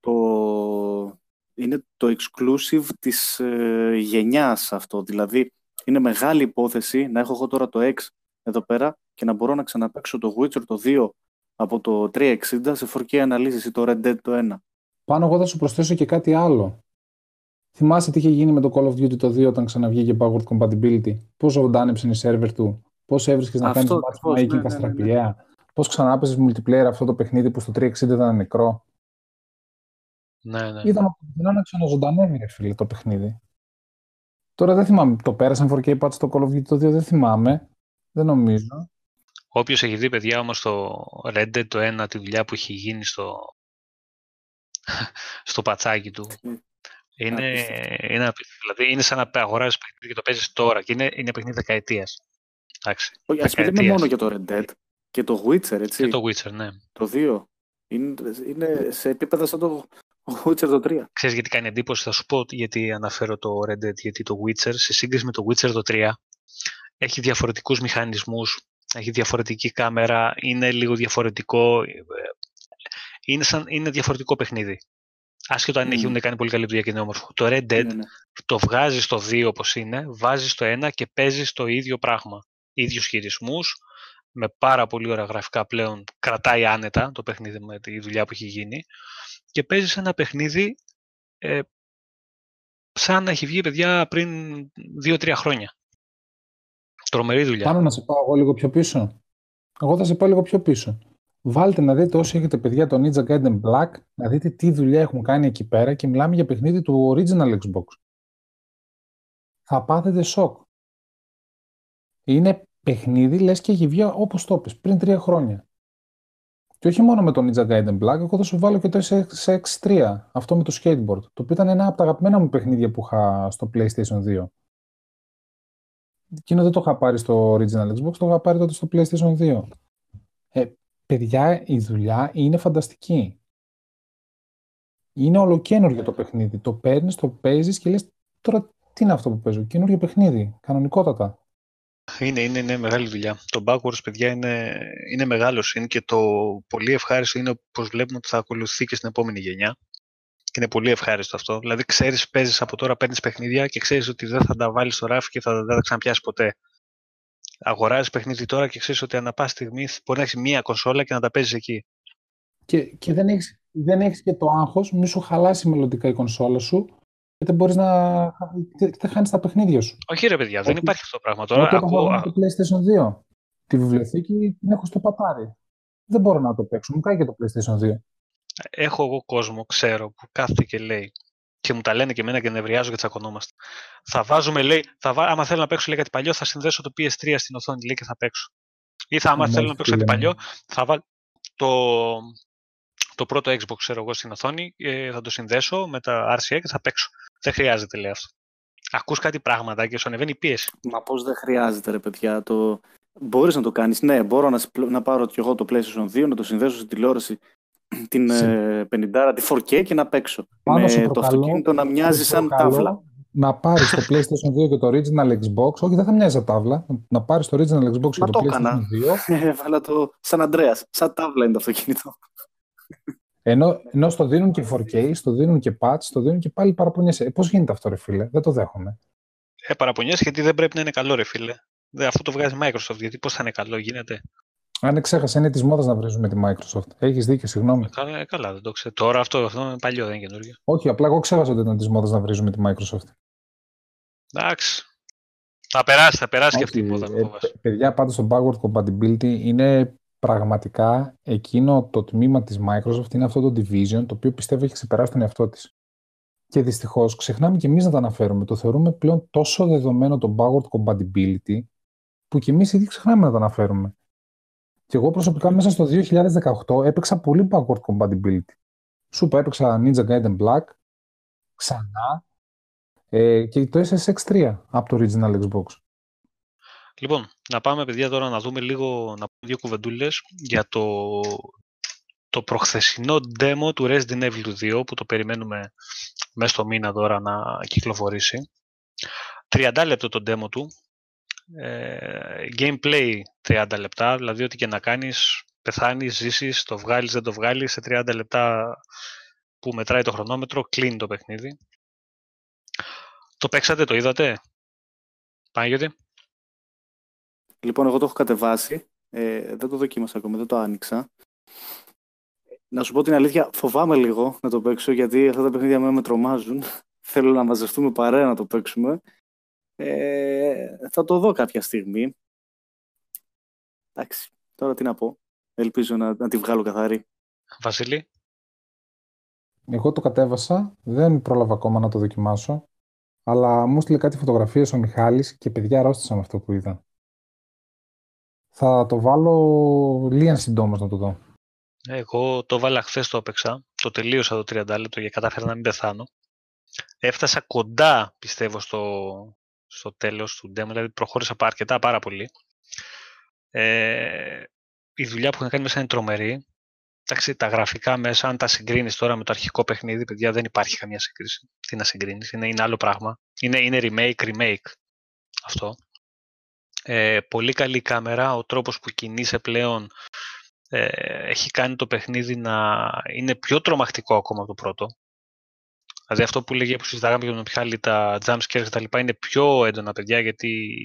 το, είναι το exclusive της ε, γενιάς αυτό. Δηλαδή, είναι μεγάλη υπόθεση να έχω εγώ τώρα το X εδώ πέρα και να μπορώ να ξαναπαίξω το Witcher το 2 από το 360 σε 4K αναλύσεις ή το Red Dead το 1. Πάνω εγώ θα σου προσθέσω και κάτι άλλο. Θυμάσαι τι είχε γίνει με το Call of Duty το 2 όταν ξαναβγήκε backward compatibility; Πώς ζωντάνεψε η σερβερ του; Πώς έβρισκες να κάνεις matchmaking ναι, καστραπιαία. Ναι, ναι, ναι. Πώς ξανά έπαιζε multiplayer αυτό το παιχνίδι που στο 360 ήταν νεκρό; Ναι, ναι. Είδαμε από να ξαναζωντανεύει, ρε φίλε, το παιχνίδι. Τώρα δεν θυμάμαι. Το πέρασαν 4K patch στο Call of Duty το 2, δεν θυμάμαι. Δεν νομίζω. Όποιος έχει δει, παιδιά, όμως το Red Dead το 1, τη δουλειά που έχει γίνει στο, στο πατσάκι του. Είναι, είναι, δηλαδή είναι σαν να αγοράζεις παιχνίδι και το παίζεις τώρα και είναι, είναι παιχνίδι δεκαετίας. Όχι, ας πούμε μόνο για το Red Dead και το Witcher, έτσι. Και το Witcher, ναι. Το 2. Είναι, είναι σε επίπεδα σαν το Witcher το 3. Ξέρεις γιατί κάνει εντύπωση, θα σου πω γιατί αναφέρω το Red Dead, γιατί το Witcher σε σύγκριση με το Witcher το 3 έχει διαφορετικούς μηχανισμούς, έχει διαφορετική κάμερα, είναι λίγο διαφορετικό, ε, είναι, σαν, είναι διαφορετικό παιχνίδι. Άσχετο αν mm. έχουν κάνει πολύ καλή δουλειά και είναι όμορφο. Το Red Dead ναι, ναι. το βγάζεις στο 2 όπως είναι, βάζεις στο 1 και παίζεις το ίδιο πράγμα. ίδιους χειρισμούς, με πάρα πολύ ωραία γραφικά πλέον. Κρατάει άνετα το παιχνίδι με τη δουλειά που έχει γίνει. Και παίζεις ένα παιχνίδι ε, σαν να έχει βγει παιδιά πριν 2-3 χρόνια. Τρομερή δουλειά. Πάνω να σε πάω εγώ λίγο πιο πίσω. Εγώ θα σε πάω λίγο πιο πίσω. Βάλτε να δείτε όσοι έχετε παιδιά το Ninja Gaiden Black, να δείτε τι δουλειά έχουν κάνει εκεί πέρα και μιλάμε για παιχνίδι του original Xbox. Θα πάθετε σοκ. Είναι παιχνίδι, λες και έχει βγει όπως το πες, πριν τρία χρόνια. Και όχι μόνο με το Ninja Gaiden Black, εγώ θα σου βάλω και το SX3, αυτό με το skateboard, το οποίο ήταν ένα από τα αγαπημένα μου παιχνίδια που είχα στο PlayStation 2. Εκείνο δεν το είχα πάρει στο original Xbox, το είχα πάρει τότε στο PlayStation 2. Ε, παιδιά, η δουλειά είναι φανταστική. Είναι ολοκένουργιο το παιχνίδι. Το παίρνεις, το παίζεις και λες τώρα τι είναι αυτό που παίζω. Καινούργιο παιχνίδι. Κανονικότατα. Είναι, είναι, είναι μεγάλη δουλειά. Το backwards, παιδιά, είναι, είναι μεγάλο. Είναι και το πολύ ευχάριστο είναι πως βλέπουμε ότι θα ακολουθεί και στην επόμενη γενιά. Και είναι πολύ ευχάριστο αυτό. Δηλαδή, ξέρεις, παίζεις από τώρα, παίρνεις παιχνίδια και ξέρεις ότι δεν θα τα βάλεις στο ράφι και θα, δεν θα τα ξαναπιάσεις ποτέ αγοράζεις παιχνίδι τώρα και ξέρεις ότι ανά πάση στιγμή μπορεί να έχεις μία κονσόλα και να τα παίζεις εκεί. Και, και δεν έχεις δεν έχεις και το άγχος, μη σου χαλάσει μελλοντικά η κονσόλα σου και δεν μπορείς να. δεν χάνεις τα παιχνίδια σου. Όχι, ρε παιδιά, δεν υπάρχει αυτό το πράγμα τώρα. Ακούω... το PlayStation 2. Τη βιβλιοθήκη την έχω στο πατάρι. Δεν μπορώ να το παίξω. Μου κάνει και το PlayStation 2. Έχω εγώ κόσμο, ξέρω, που κάθεται και λέει και μου τα λένε και εμένα και νευριάζω και τσακωνόμαστε. Θα βάζουμε, λέει, θα βά... άμα θέλω να παίξω λέει, κάτι παλιό, θα συνδέσω το PS3 στην οθόνη λέει, και θα παίξω. Ή θα, άμα θέλω να παίξω κάτι παλιό, θα βάλω το, το πρώτο Xbox ξέρω εγώ στην οθόνη, ε, θα το συνδέσω με τα RCA και θα παίξω. Δεν χρειάζεται, λέει αυτό. Ακούς κάτι πράγματα και σου ανεβαίνει η πίεση. Μα πώς δεν χρειάζεται ρε παιδιά. Το... Μπορείς να το κάνεις. Ναι, μπορώ να, να πάρω και εγώ το PlayStation 2, να το συνδέσω στην τηλεόραση την ε, 50 τη 4K και να παίξω. Πάνω με το αυτοκίνητο να μοιάζει σαν τάβλα. Να πάρεις το PlayStation 2 και το Original Xbox. Όχι, δεν θα μοιάζει σαν τάβλα. Να πάρεις το Original Xbox και το, PlayStation 2. Έβαλα το σαν Αντρέα. Σαν τάβλα είναι το αυτοκίνητο. Ενώ, ενώ στο δίνουν και 4K, στο δίνουν και patch, στο δίνουν και πάλι παραπονιέσαι. Ε, Πώς γίνεται αυτό, ρε φίλε, δεν το δέχομαι. Ε, παραπονιέσαι γιατί δεν πρέπει να είναι καλό, ρε φίλε. αυτό το βγάζει Microsoft, γιατί πώς θα είναι καλό, γίνεται. Αν ξέχασα, είναι της μόδας να βρίζουμε τη Microsoft. Έχεις δίκιο, συγγνώμη. Ε, καλά, ε, καλά, δεν το ξέρω. Τώρα αυτό, αυτό είναι παλιό, δεν είναι καινούργιο. Όχι, απλά εγώ ξέχασα ότι ήταν της μόδας να βρίζουμε τη Microsoft. Εντάξει. Θα περάσει, θα περάσει και αυτή η μόδα. Ε, παιδιά, πάντως το backward compatibility είναι πραγματικά εκείνο το τμήμα της Microsoft είναι αυτό το division το οποίο πιστεύω έχει ξεπεράσει τον εαυτό της. Και δυστυχώς ξεχνάμε και εμείς να τα αναφέρουμε. Το θεωρούμε πλέον τόσο δεδομένο το backward compatibility που και εμείς ήδη ξεχνάμε να τα αναφέρουμε. Και εγώ προσωπικά μέσα στο 2018 έπαιξα πολύ backward compatibility. Σου έπαιξα Ninja Gaiden Black ξανά ε, και το SSX3 από το original Xbox. Λοιπόν, να πάμε παιδιά τώρα να δούμε λίγο, να πούμε δύο κουβεντούλες για το, το προχθεσινό demo του Resident Evil 2 που το περιμένουμε μέσα στο μήνα τώρα να κυκλοφορήσει. 30 λεπτό το demo του. Ε, gameplay 30 λεπτά, δηλαδή ό,τι και να κάνεις, πεθάνεις, ζήσεις, το βγάλεις, δεν το βγάλεις, σε 30 λεπτά που μετράει το χρονόμετρο, κλείνει το παιχνίδι. Το παίξατε, το είδατε, Παναγιώτη; Λοιπόν, εγώ το έχω κατεβάσει. Ε, δεν το δοκίμασα ακόμα, δεν το άνοιξα. Να σου πω την αλήθεια, φοβάμαι λίγο να το παίξω γιατί αυτά τα παιχνίδια με, με τρομάζουν. Θέλω να μαζευτούμε παρέα να το παίξουμε. Ε, θα το δω κάποια στιγμή. Εντάξει, τώρα τι να πω. Ελπίζω να, να τη βγάλω καθαρή. Βασίλη. Εγώ το κατέβασα, δεν πρόλαβα ακόμα να το δοκιμάσω, αλλά μου στείλε κάτι φωτογραφίες ο Μιχάλης και παιδιά αρρώστησα με αυτό που είδα. Θα το βάλω λίγα συντόμως να το δω. Εγώ το βάλα χθες το έπαιξα. Το τελείωσα το 30 λεπτό και κατάφερα να μην πεθάνω. Έφτασα κοντά, πιστεύω, στο, στο τέλος του demo, δηλαδή προχώρησα αρκετά πάρα πολύ. Ε, η δουλειά που έχουν κάνει μέσα είναι τρομερή. Εντάξει, τα γραφικά μέσα, αν τα συγκρίνεις τώρα με το αρχικό παιχνίδι, παιδιά, δεν υπάρχει καμία σύγκριση. Τι να συγκρίνεις, είναι, είναι άλλο πράγμα. Είναι, είναι remake, remake αυτό. Ε, πολύ καλή κάμερα, ο τρόπος που κινείσαι πλέον ε, έχει κάνει το παιχνίδι να είναι πιο τρομακτικό ακόμα από το πρώτο. Δηλαδή αυτό που λέγε που συζητάγαμε για τον Μιχάλη, τα jump scares και τα λοιπά είναι πιο έντονα παιδιά γιατί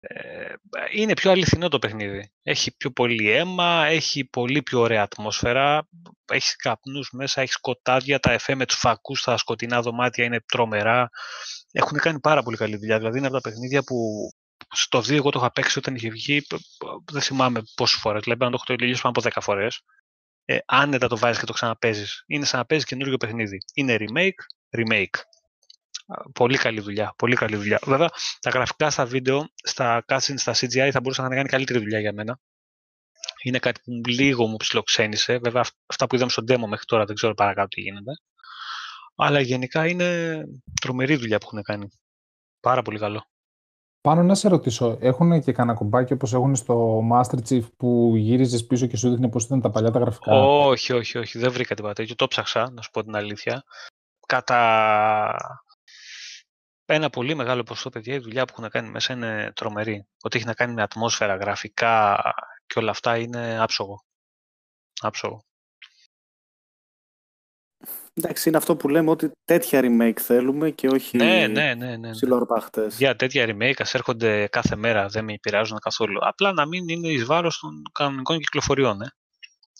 ε, είναι πιο αληθινό το παιχνίδι. Έχει πιο πολύ αίμα, έχει πολύ πιο ωραία ατμόσφαιρα, έχεις καπνούς μέσα, έχεις σκοτάδια, τα εφέ με τους φακούς στα σκοτεινά δωμάτια είναι τρομερά. Έχουν κάνει πάρα πολύ καλή δουλειά. Δηλαδή είναι από τα παιχνίδια που στο 2 εγώ το είχα παίξει όταν είχε βγει, δεν θυμάμαι πόσες φορές. Δηλαδή, αν το έχω τελειώσει πάνω από 10 φορές. Ε, άνετα το βάζεις και το ξαναπέζεις. Είναι σαν να παίζεις καινούργιο παιχνίδι. Είναι remake, remake. Πολύ καλή δουλειά. Πολύ καλή δουλειά. Βέβαια, τα γραφικά στα βίντεο, στα cutscenes, στα CGI θα μπορούσαν να κάνει καλύτερη δουλειά για μένα. Είναι κάτι που λίγο μου ψιλοξένησε. Βέβαια, αυτά που είδαμε στο demo μέχρι τώρα δεν ξέρω παρακάτω τι γίνεται. Αλλά γενικά είναι τρομερή δουλειά που έχουν κάνει. Πάρα πολύ καλό. Πάνω να σε ρωτήσω, έχουν και κανένα κουμπάκι όπως έχουν στο Master Chief που γύριζες πίσω και σου δείχνει πώς ήταν τα παλιά τα γραφικά; Όχι, όχι, όχι, δεν βρήκα τίποτα τέτοιο. Το ψάξα, να σου πω την αλήθεια. Κατά ένα πολύ μεγάλο ποσό, παιδιά, η δουλειά που έχουν κάνει μέσα είναι τρομερή. Ότι έχει να κάνει με ατμόσφαιρα, γραφικά και όλα αυτά είναι άψογο. Άψογο. Εντάξει, είναι αυτό που λέμε ότι τέτοια remake θέλουμε και όχι ναι, ναι, ναι, ναι, ναι. Για τέτοια remake ας έρχονται κάθε μέρα, δεν με επηρεάζουν καθόλου. Απλά να μην είναι εις βάρος των κανονικών κυκλοφοριών. Ε.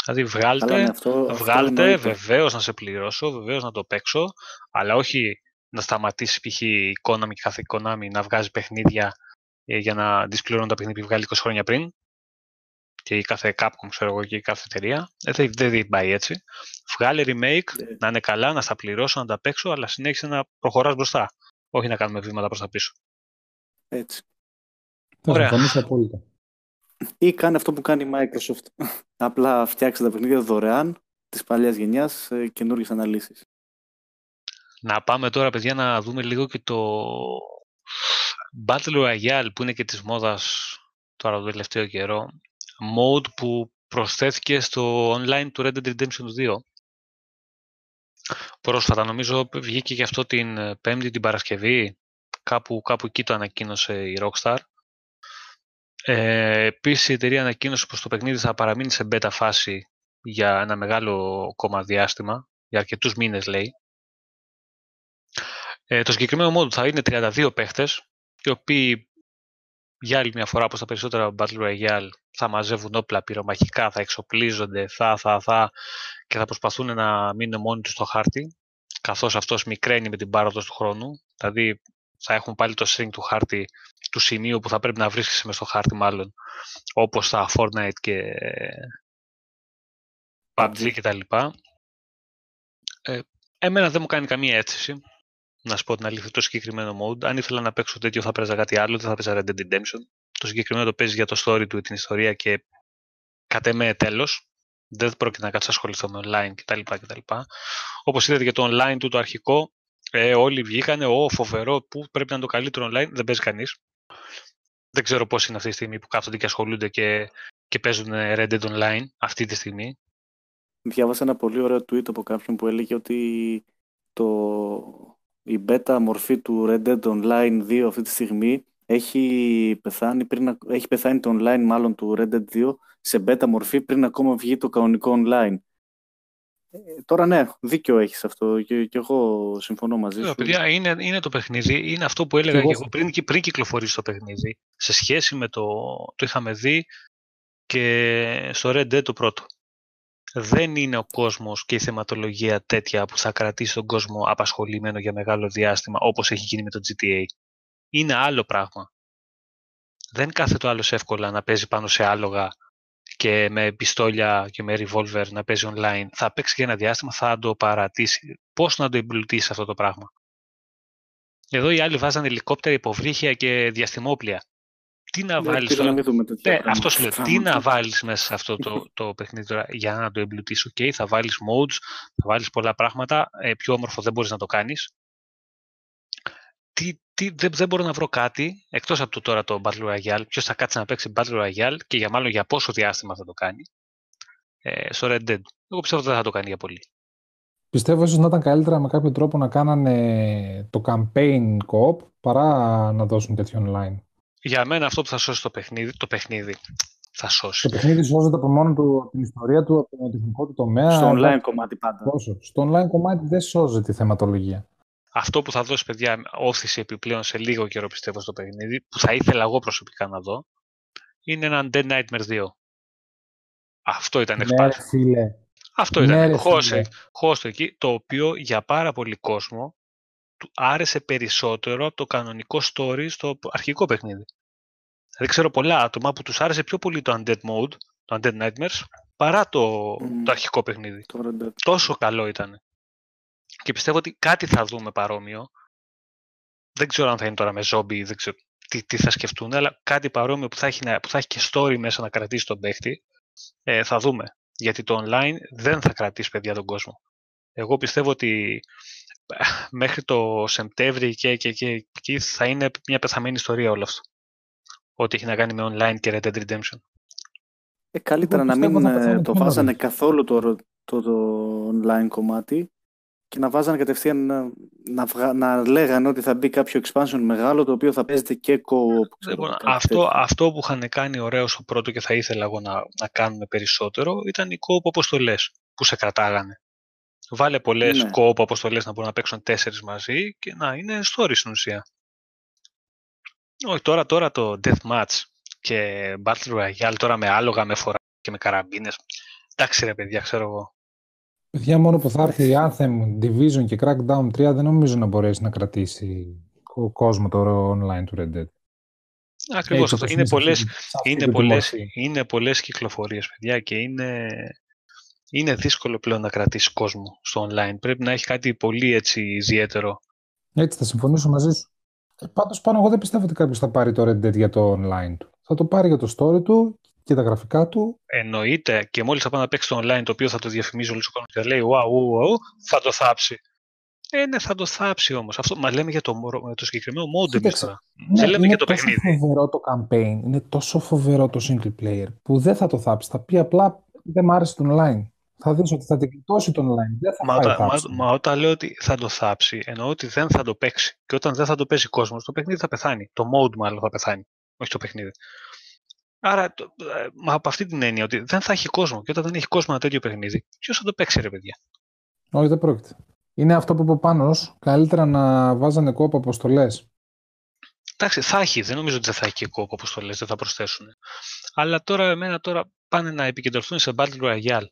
Δηλαδή βγάλτε, ναι, αυτό, βγάλτε βεβαίως να σε πληρώσω, βεβαίως να το παίξω, αλλά όχι να σταματήσεις π.χ. η Konami κάθε Konami να βγάζει παιχνίδια ε, για να τις πληρώνουν τα παιχνίδια που βγάλει 20 χρόνια πριν και η κάθε Capcom, ξέρω εγώ, και η κάθε εταιρεία. Δεν, δεν πάει έτσι. Βγάλε remake, yeah. να είναι καλά, να στα πληρώσω, να τα παίξω, αλλά συνέχισε να προχωράς μπροστά. Όχι να κάνουμε βήματα προς τα πίσω. Έτσι. Ωραία. Θα απόλυτα. Ή κάνει αυτό που κάνει η Microsoft. Απλά φτιάξει τα παιχνίδια δωρεάν της παλιάς γενιάς σε καινούργιες αναλύσεις. Να πάμε τώρα, παιδιά, να δούμε λίγο και το Battle Royale που είναι και της μόδας τώρα το τελευταίο καιρό. Mode που προσθέθηκε στο online του Red Dead Redemption 2. Πρόσφατα, νομίζω βγήκε και αυτό την Πέμπτη την Παρασκευή. Κάπου, κάπου εκεί το ανακοίνωσε η Rockstar. Ε, Επίσης, η εταιρεία ανακοίνωσε πως το παιχνίδι θα παραμείνει σε beta φάση για ένα μεγάλο κόμμα διάστημα, για αρκετούς μήνες λέει. Ε, το συγκεκριμένο mode θα είναι 32 παίχτες, οι οποίοι για άλλη μια φορά, όπως τα περισσότερα Battle Royale, θα μαζεύουν όπλα πυρομαχικά, θα εξοπλίζονται, θα, θα, θα και θα προσπαθούν να μείνουν μόνοι τους στο χάρτη, καθώς αυτός μικραίνει με την πάροδο του χρόνου. Δηλαδή θα έχουν πάλι το string του χάρτη του σημείου που θα πρέπει να βρίσκεσαι μες στο χάρτη μάλλον, όπως τα Fortnite και PUBG και τα λοιπά. Ε, εμένα δεν μου κάνει καμία αίσθηση, να σου πω την αλήθεια, το συγκεκριμένο mode. Αν ήθελα να παίξω τέτοιο θα παίζα κάτι άλλο, δεν θα παίζα Red Dead Redemption. Το συγκεκριμένο το παίζεις για το story του, την ιστορία και κατ' εμέ τέλος. Δεν πρόκειται να κάτσω ασχοληθώ με online κτλ. κτλ. Όπως είδατε για το online του το αρχικό, ε, όλοι βγήκανε, ο φοβερό, που πρέπει να είναι το καλύτερο online, δεν παίζει κανείς. Δεν ξέρω πώς είναι αυτή τη στιγμή που κάθονται και ασχολούνται και, και παίζουν Red Dead Online αυτή τη στιγμή. Διάβασα ένα πολύ ωραίο tweet από κάποιον που έλεγε ότι το, η beta μορφή του Red Dead Online 2 αυτή τη στιγμή έχει πεθάνει, πριν, έχει πεθάνει το online μάλλον του Red Dead 2 σε beta μορφή πριν ακόμα βγει το κανονικό online. Ε, τώρα ναι, δίκιο έχεις αυτό και, και εγώ συμφωνώ μαζί σου. Παιδιά, είναι, είναι το παιχνίδι, είναι αυτό που έλεγα και εγώ, πριν, πριν κυκλοφορήσει το παιχνίδι. Σε σχέση με το, το είχαμε δει και στο Red Dead το πρώτο. Δεν είναι ο κόσμος και η θεματολογία τέτοια που θα κρατήσει τον κόσμο απασχολημένο για μεγάλο διάστημα όπως έχει γίνει με το GTA. Είναι άλλο πράγμα. Δεν κάθεται ο άλλος εύκολα να παίζει πάνω σε άλογα και με πιστόλια και με revolver να παίζει online, θα παίξει για ένα διάστημα, θα το παρατήσει. Πώς να το εμπλουτίσει αυτό το πράγμα; Εδώ οι άλλοι βάζανε ελικόπτερα, υποβρύχια και διαστημόπλια. Τι να ναι, βάλεις τώρα... ναι, αυτός σου λέω. Τι να βάλεις μέσα σε αυτό το, το παιχνίδι τώρα; Για να το εμπλουτίσεις. Okay, θα βάλεις modes, θα βάλεις πολλά πράγματα. Ε, πιο όμορφο δεν μπορείς να το κάνεις. Τι, τι, δεν, δεν μπορώ να βρω κάτι, εκτός από το τώρα το Battle Royale, ποιος θα κάτσει να παίξει Battle Royale και για μάλλον για πόσο διάστημα θα το κάνει ε, στο Red Dead. Εγώ πιστεύω ότι δεν θα το κάνει για πολύ. Πιστεύω ίσως να ήταν καλύτερα με κάποιο τρόπο να κάνανε το campaign co-op παρά να δώσουν τέτοιο online. Για μένα αυτό που θα σώσει το παιχνίδι, το παιχνίδι θα σώσει. Το παιχνίδι σώζεται από μόνο του, την ιστορία του, από το τεχνικό του τομέα. Στο online κομμάτι πάντα. Πόσο; Στο online κομμάτι δεν σώζεται η θεματολογία. Αυτό που θα δώσει, παιδιά, όθηση επιπλέον σε λίγο καιρό πιστεύω στο παιχνίδι, που θα ήθελα εγώ προσωπικά να δω, είναι ένα Dead Nightmare 2. Αυτό ήταν ναι, φίλε. Αυτό ήταν. Ναι, χώσε, εκεί, το οποίο για πάρα πολύ κόσμο του άρεσε περισσότερο από το κανονικό story στο αρχικό παιχνίδι. Δηλαδή ξέρω πολλά άτομα που τους άρεσε πιο πολύ το Undead Mode, το Undead Nightmares, παρά το, το αρχικό παιχνίδι. Τόσο καλό ήταν. Και πιστεύω ότι κάτι θα δούμε παρόμοιο. Δεν ξέρω αν θα είναι τώρα με zombie, δεν ξέρω τι, τι θα σκεφτούν, αλλά κάτι παρόμοιο που θα, έχει, που θα έχει και story μέσα να κρατήσει τον παίχτη, ε, θα δούμε. Γιατί το online δεν θα κρατήσει παιδιά τον κόσμο. Εγώ πιστεύω ότι ε, μέχρι το Σεπτέμβρη και, και, και, και θα είναι μια πεθαμένη ιστορία όλο αυτό. Ό,τι έχει να κάνει με online και Red Dead Redemption. Ε, καλύτερα να μην ε, το βάζανε καθόλου το, το, το online κομμάτι και να βάζανε κατευθείαν να, να, να λέγανε ότι θα μπει κάποιο expansion μεγάλο το οποίο θα παίζεται και co λοιπόν, αυτό, αυτό που είχαν κάνει ωραίος στο πρώτο και θα ήθελα εγώ να, να κάνουμε περισσότερο ήταν οι co-op αποστολέ που σε κρατάγανε. Βάλε πολλές ναι. co-op αποστολές να μπορούν να παίξουν τέσσερις μαζί και να είναι story στην ουσία. Όχι, τώρα, τώρα το Deathmatch και Battle Royale τώρα με άλογα, με φορά και με καραμπίνες. Εντάξει ρε παιδιά, ξέρω εγώ. Παιδιά, μόνο που θα έρθει η Anthem, Division και Crackdown 3 δεν νομίζω να μπορέσει να κρατήσει ο κόσμο τώρα online του Red Dead. Ακριβώς αυτό. Είναι πολλές, είναι, πολλές, είναι πολλές κυκλοφορίες, παιδιά, και είναι, είναι δύσκολο πλέον να κρατήσει κόσμο στο online. Πρέπει να έχει κάτι πολύ έτσι ιδιαίτερο. Έτσι, θα συμφωνήσω μαζί σου. Ε, πάντως πάνω, εγώ δεν πιστεύω ότι κάποιος θα πάρει το Red Dead για το online του. Θα το πάρει για το story του και τα γραφικά του. Εννοείται και μόλις θα πάει να παίξει το online το οποίο θα το διαφημίζει όλος ο κόσμος και θα λέει wow, wow, wow, θα το θάψει. Ε, ναι, θα το θάψει όμως. Αυτό μα λέμε για το, το συγκεκριμένο mode εμείς τώρα. Ναι, Δεν λέμε για το παιχνίδι. Είναι τόσο φοβερό το campaign, είναι τόσο φοβερό το single player που δεν θα το θάψει. Θα πει απλά δεν μ' άρεσε το online. Θα δεις ότι θα την γλιτώσει το online. Δεν θα μα, όταν, μα, μα, όταν λέω ότι θα το θάψει, εννοώ ότι δεν θα το παίξει. Και όταν δεν θα το παίζει κόσμος, το παιχνίδι θα πεθάνει. Το mode μάλλον θα πεθάνει. Όχι το παιχνίδι. Άρα, το, ε, μα από αυτή την έννοια ότι δεν θα έχει κόσμο. Και όταν δεν έχει κόσμο ένα τέτοιο παιχνίδι, ποιος θα το παίξει, ρε παιδιά; Όχι, δεν πρόκειται. Είναι αυτό που είπε ο Πάνος, καλύτερα να βάζανε κόπο αποστολές. Εντάξει, θα έχει. Δεν νομίζω ότι δεν θα έχει και κόπο αποστολές, δεν θα προσθέσουν. Αλλά τώρα, εμένα τώρα πάνε να επικεντρωθούν σε Battle Royale.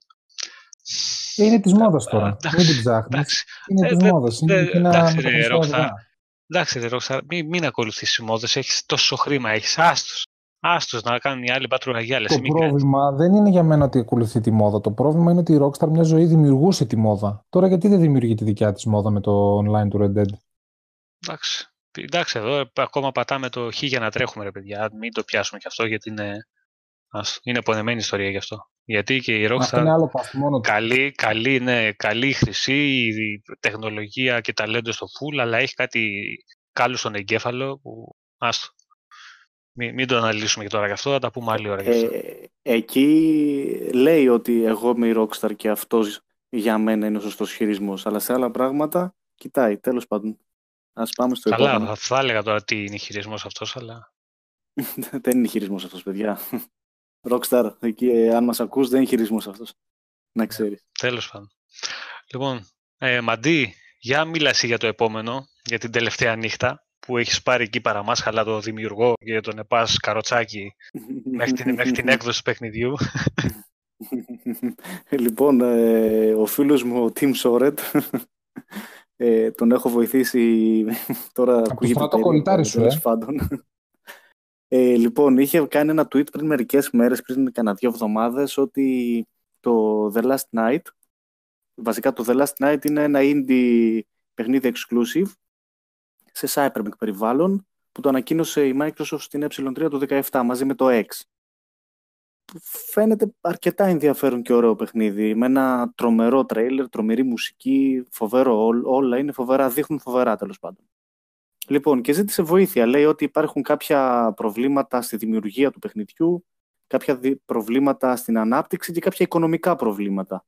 Είναι της μόδας τώρα. Μην την ψάχνεις. Είναι της μόδας. Εντάξει, ρε Rockstar. Εντάξει, ρε Rockstar, μην, μην ακολουθήσεις μόδες. Έχεις τόσο χρήμα, έχεις άστος. Άστος να κάνουν οι άλλοι Battle Royale. Το πρόβλημα δεν είναι για μένα ότι ακολουθεί τη μόδα. Το πρόβλημα είναι ότι η Rockstar μια ζωή δημιουργούσε τη μόδα. Τώρα γιατί δεν δημιουργεί τη δικιά της μόδα με το online του Red Dead; Εντάξει. Εντάξει, εδώ ακόμα πατάμε το χ για να τρέχουμε, ρε παιδιά. Μην το πιάσουμε κι αυτό, γιατί είναι, είναι πονεμένη ιστορία γι' αυτό. Γιατί και η Rockstar είναι άλλο μόνο καλή, καλή, ναι, καλή χρυσή, η τεχνολογία και ταλέντος στο full, αλλά έχει κάτι κάλου στον εγκέφαλο που άστο. Μην, μην το αναλύσουμε και τώρα γι' αυτό, θα τα πούμε άλλη ώρα. Ε, εκεί λέει ότι εγώ είμαι η Rockstar και αυτός για μένα είναι ο σωστός χειρισμός. Αλλά σε άλλα πράγματα κοιτάει, τέλος πάντων. Α πάμε στο Καλά, επόμενο. θα, θα έλεγα τώρα τι είναι χειρισμός αυτός, αλλά. δεν είναι χειρισμός αυτός, παιδιά. Rockstar, εκεί, ε, αν μας ακούς, δεν είναι χειρισμός αυτός. Να ξέρεις. Τέλος πάντων. Λοιπόν, ε, Μαντί, για μίλαση για το επόμενο, για την τελευταία νύχτα που έχεις πάρει εκεί παραμάσχαλα το δημιουργό και τον επάς καροτσάκι μέχρι, την, μέχρι την έκδοση του παιχνιδιού. λοιπόν, ε, ο φίλος μου, ο Tim Soret, ε, τον έχω βοηθήσει τώρα ακούγεται το κολλητάρι σου, ε. Ε. λοιπόν, είχε κάνει ένα tweet πριν μερικές μέρες, πριν κανένα δύο εβδομάδες, ότι το The Last Night, βασικά το The Last Night είναι ένα indie παιχνίδι exclusive, σε Cyberpunk περιβάλλον που το ανακοίνωσε η Microsoft στην Ε3 το 2017 μαζί με το X. Φαίνεται αρκετά ενδιαφέρον και ωραίο παιχνίδι με ένα τρομερό τρέιλερ, τρομερή μουσική, φοβερό όλα είναι φοβερά, δείχνουν φοβερά τέλος πάντων. Λοιπόν, και ζήτησε βοήθεια. Λέει ότι υπάρχουν κάποια προβλήματα στη δημιουργία του παιχνιδιού, κάποια προβλήματα στην ανάπτυξη και κάποια οικονομικά προβλήματα.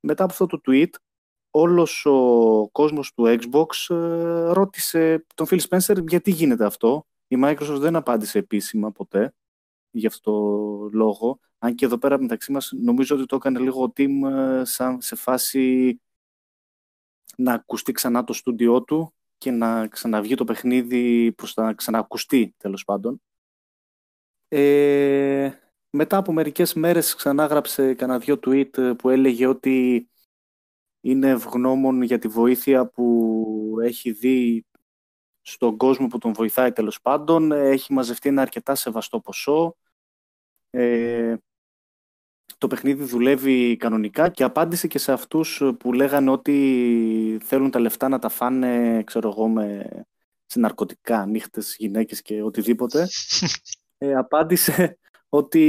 Μετά από αυτό το tweet, όλος ο κόσμος του Xbox ε, ρώτησε τον Phil Spencer γιατί γίνεται αυτό; Η Microsoft δεν απάντησε επίσημα ποτέ γι' αυτό το λόγο. Αν και εδώ πέρα μεταξύ μας νομίζω ότι το έκανε λίγο ο team ε, σαν σε φάση να ακουστεί ξανά το στούντιό του και να ξαναβγεί το παιχνίδι προς να ξανακουστεί τέλος πάντων. Ε, μετά από μερικές μέρες ξανά γράψε κανένα δυο tweet που έλεγε ότι είναι ευγνώμων για τη βοήθεια που έχει δει στον κόσμο που τον βοηθάει τέλος πάντων. Έχει μαζευτεί ένα αρκετά σεβαστό ποσό. Ε, το παιχνίδι δουλεύει κανονικά και απάντησε και σε αυτούς που λέγανε ότι θέλουν τα λεφτά να τα φάνε, ξέρω εγώ, με, σε ναρκωτικά, νύχτες, γυναίκες και οτιδήποτε. Ε, απάντησε ότι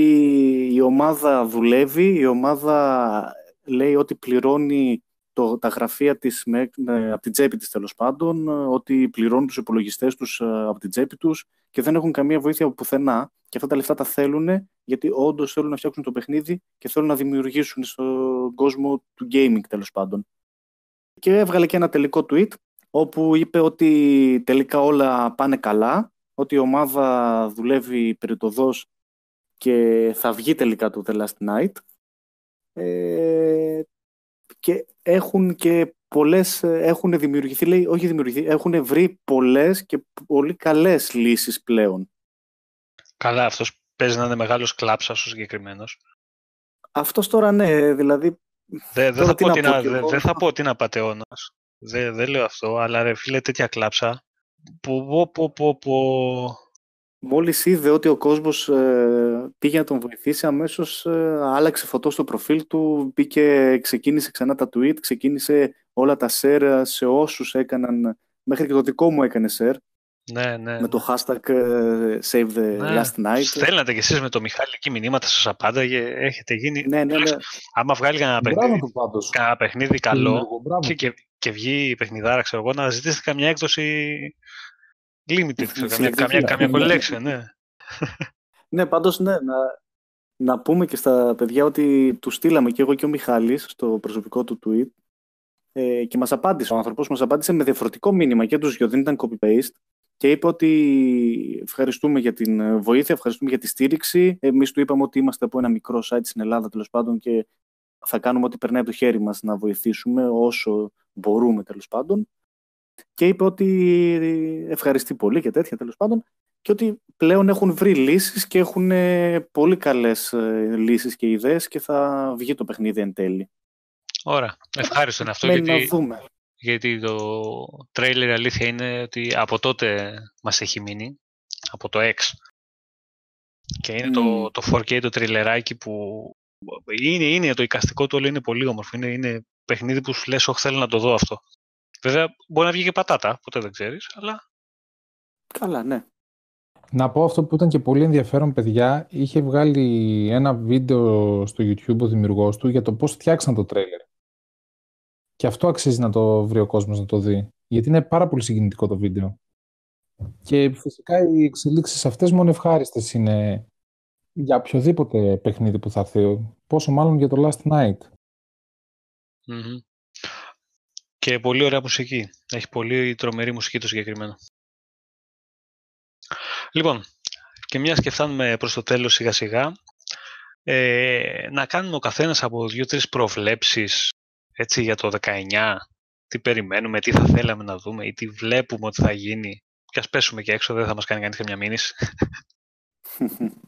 η ομάδα δουλεύει, η ομάδα λέει ότι πληρώνει το, τα γραφεία της με, από την τσέπη της τέλος πάντων, ότι πληρώνουν τους υπολογιστές τους ε, από την τσέπη τους και δεν έχουν καμία βοήθεια από πουθενά και αυτά τα λεφτά τα θέλουν γιατί όντως θέλουν να φτιάξουν το παιχνίδι και θέλουν να δημιουργήσουν στον κόσμο του gaming τέλος πάντων. Και έβγαλε και ένα τελικό tweet όπου είπε ότι τελικά όλα πάνε καλά, ότι η ομάδα δουλεύει περιτοδός και θα βγει τελικά το The Last Night. Ε, και έχουν και πολλές, έχουν δημιουργηθεί, λέει, όχι δημιουργηθεί, έχουν βρει πολλές και πολύ καλές λύσεις πλέον. Καλά, αυτός παίζει να είναι μεγάλος κλάψας ο συγκεκριμένος. Αυτός τώρα ναι, δηλαδή... Δεν δε θα, πω τι να, δε, δε θα πω ότι είναι απατεώνας. Δεν δε λέω αυτό, αλλά ρε φίλε τέτοια κλάψα που, που, που, που, μόλις είδε ότι ο κόσμος ε, πήγε να τον βοηθήσει, αμέσως ε, άλλαξε φωτό στο προφίλ του, μπήκε, ξεκίνησε ξανά τα tweet, ξεκίνησε όλα τα share σε όσους έκαναν, μέχρι και το δικό μου έκανε share, Ναι, ναι. με το hashtag ε, save the Ναι. last night. Στέλνατε κι εσείς με το Μιχάλη εκεί μηνύματα σας απάνταγε. Έχετε γίνει... Ναι, ναι, ναι. Άμα βγάλει κανένα Μπράβο παιχνίδι, του πάντως. κανένα παιχνίδι καλό Δημιουργό, μπράβο. και, και, και βγει η παιχνιδάρα, ξέρω εγώ, να ζητήσετε καμιά έκδοση limited, ξέρω, καμιά, καμιά, καμιά collection, ναι. Ναι, πάντως ναι, να, να πούμε και στα παιδιά ότι του στείλαμε και εγώ και ο Μιχάλης στο προσωπικό του tweet ε, και μας απάντησε, ο άνθρωπος μας απάντησε με διαφορετικό μήνυμα και τους δυο, δεν ήταν copy-paste και είπε ότι ευχαριστούμε για την ε, βοήθεια, ευχαριστούμε για τη στήριξη. Εμείς του είπαμε ότι είμαστε από ένα μικρό site στην Ελλάδα τέλος πάντων και θα κάνουμε ό,τι περνάει από το χέρι μας να βοηθήσουμε όσο μπορούμε τέλος πάντων. Και είπε ότι ευχαριστεί πολύ και τέτοια τέλος πάντων και ότι πλέον έχουν βρει λύσεις και έχουν ε, πολύ καλές ε, λύσεις και ιδέες και θα βγει το παιχνίδι εν τέλει. Ωραία. Ευχάριστο είναι αυτό Μένει να γιατί, δούμε. γιατί το τρέιλερ αλήθεια είναι ότι από τότε μας έχει μείνει, από το X. Και είναι το, Μμμ. το 4K το τριλεράκι που είναι, είναι το εικαστικό του όλο είναι πολύ όμορφο. Είναι, είναι παιχνίδι που σου λες, όχι θέλω να το δω αυτό. Βέβαια μπορεί να βγει και πατάτα, ποτέ δεν ξέρεις, αλλά Καλά, ναι. Να πω αυτό που ήταν και πολύ ενδιαφέρον, παιδιά. Είχε βγάλει ένα βίντεο στο YouTube ο δημιουργός του για το πώς φτιάξαν το τρέιλερ. Και αυτό αξίζει να το βρει ο κόσμος να το δει. Γιατί είναι πάρα πολύ συγκινητικό το βίντεο. Και φυσικά οι εξελίξεις αυτές μόνο ευχάριστες είναι για οποιοδήποτε παιχνίδι που θα έρθει. Πόσο μάλλον για το Last Night. Μμμ. Και πολύ ωραία μουσική. Έχει πολύ τρομερή μουσική το συγκεκριμένο. Λοιπόν, και μιας και φτάνουμε προς το τέλος σιγά σιγά, ε, να κάνουμε ο καθένας από δύο-τρεις προβλέψεις έτσι, για το 19, τι περιμένουμε, τι θα θέλαμε να δούμε ή τι βλέπουμε ότι θα γίνει. Και ας πέσουμε και έξω, δεν θα μας κάνει κανείς καμιά μήνυση.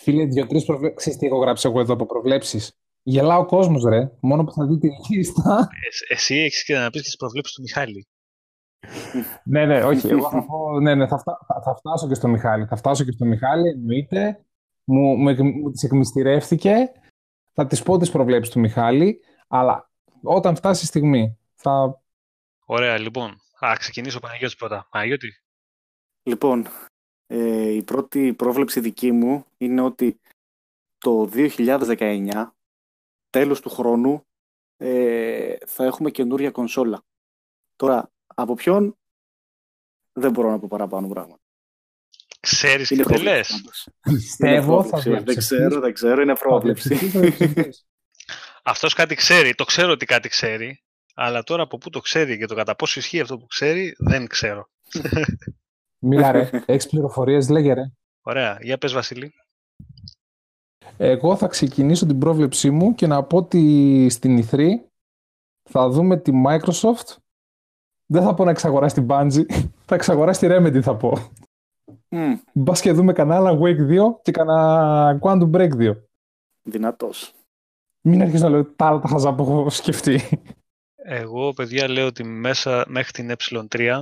Φίλε, δύο-τρεις προβλέψεις. Ξέρεις τι έχω γράψει εγώ εδώ από προβλέψεις; Γελά ο κόσμος, ρε. Μόνο που θα δει τη λίστα. Ε, εσύ έχεις και να πεις και τις προβλέψεις του Μιχάλη. Ναι, ναι, όχι. Εγώ θα, πω, ναι, ναι, θα, φτά- θα, θα φτάσω και στο Μιχάλη. Θα φτάσω και στο Μιχάλη, εννοείται. Μου, μου, εκ- μου τις εκμυστηρεύτηκε. Θα τις πω τις προβλέψεις του Μιχάλη. Αλλά όταν φτάσει η στιγμή, θα... Ωραία, λοιπόν. Α, ξεκινήσω ο Παναγιώτης πρώτα. Παναγιώτη, Λοιπόν, ε, η πρώτη πρόβλεψη δική μου είναι ότι το 2019, τέλος του χρόνου, ε, θα έχουμε καινούρια κονσόλα. Τώρα, από ποιον, δεν μπορώ να πω παραπάνω πράγματα. ξέρεις τι Είναι δεν πρόβλεψη λες. πάντως. Πιστεύω Είναι θα πρόβλεψη. Δεν διαψευδείς. ξέρω, δεν ξέρω, είναι Θα πρόβλεψη. διαψευδείς, θα διαψευδείς. Αυτός κάτι ξέρει, το ξέρω ότι κάτι ξέρει, αλλά τώρα από πού το ξέρει και το κατά πόσο ισχύει αυτό που ξέρει, δεν ξέρω. Μίλα ρε, έχεις πληροφορίες, λέγε ρε. Ωραία, για πες Βασίλη. Εγώ θα ξεκινήσω την πρόβλεψή μου και να πω ότι στην E3 θα δούμε τη Microsoft. Δεν θα πω να εξαγοράσει την Bungie, θα εξαγοράσει τη Remedy θα πω. Μμ, Μπας και δούμε κανένα Wake 2 και κανένα Quantum Break 2. δυνατός. Μην αρχίσεις να λέω τα άλλα τα χαζά που έχω σκεφτεί. Εγώ, παιδιά, λέω ότι μέσα μέχρι την ε3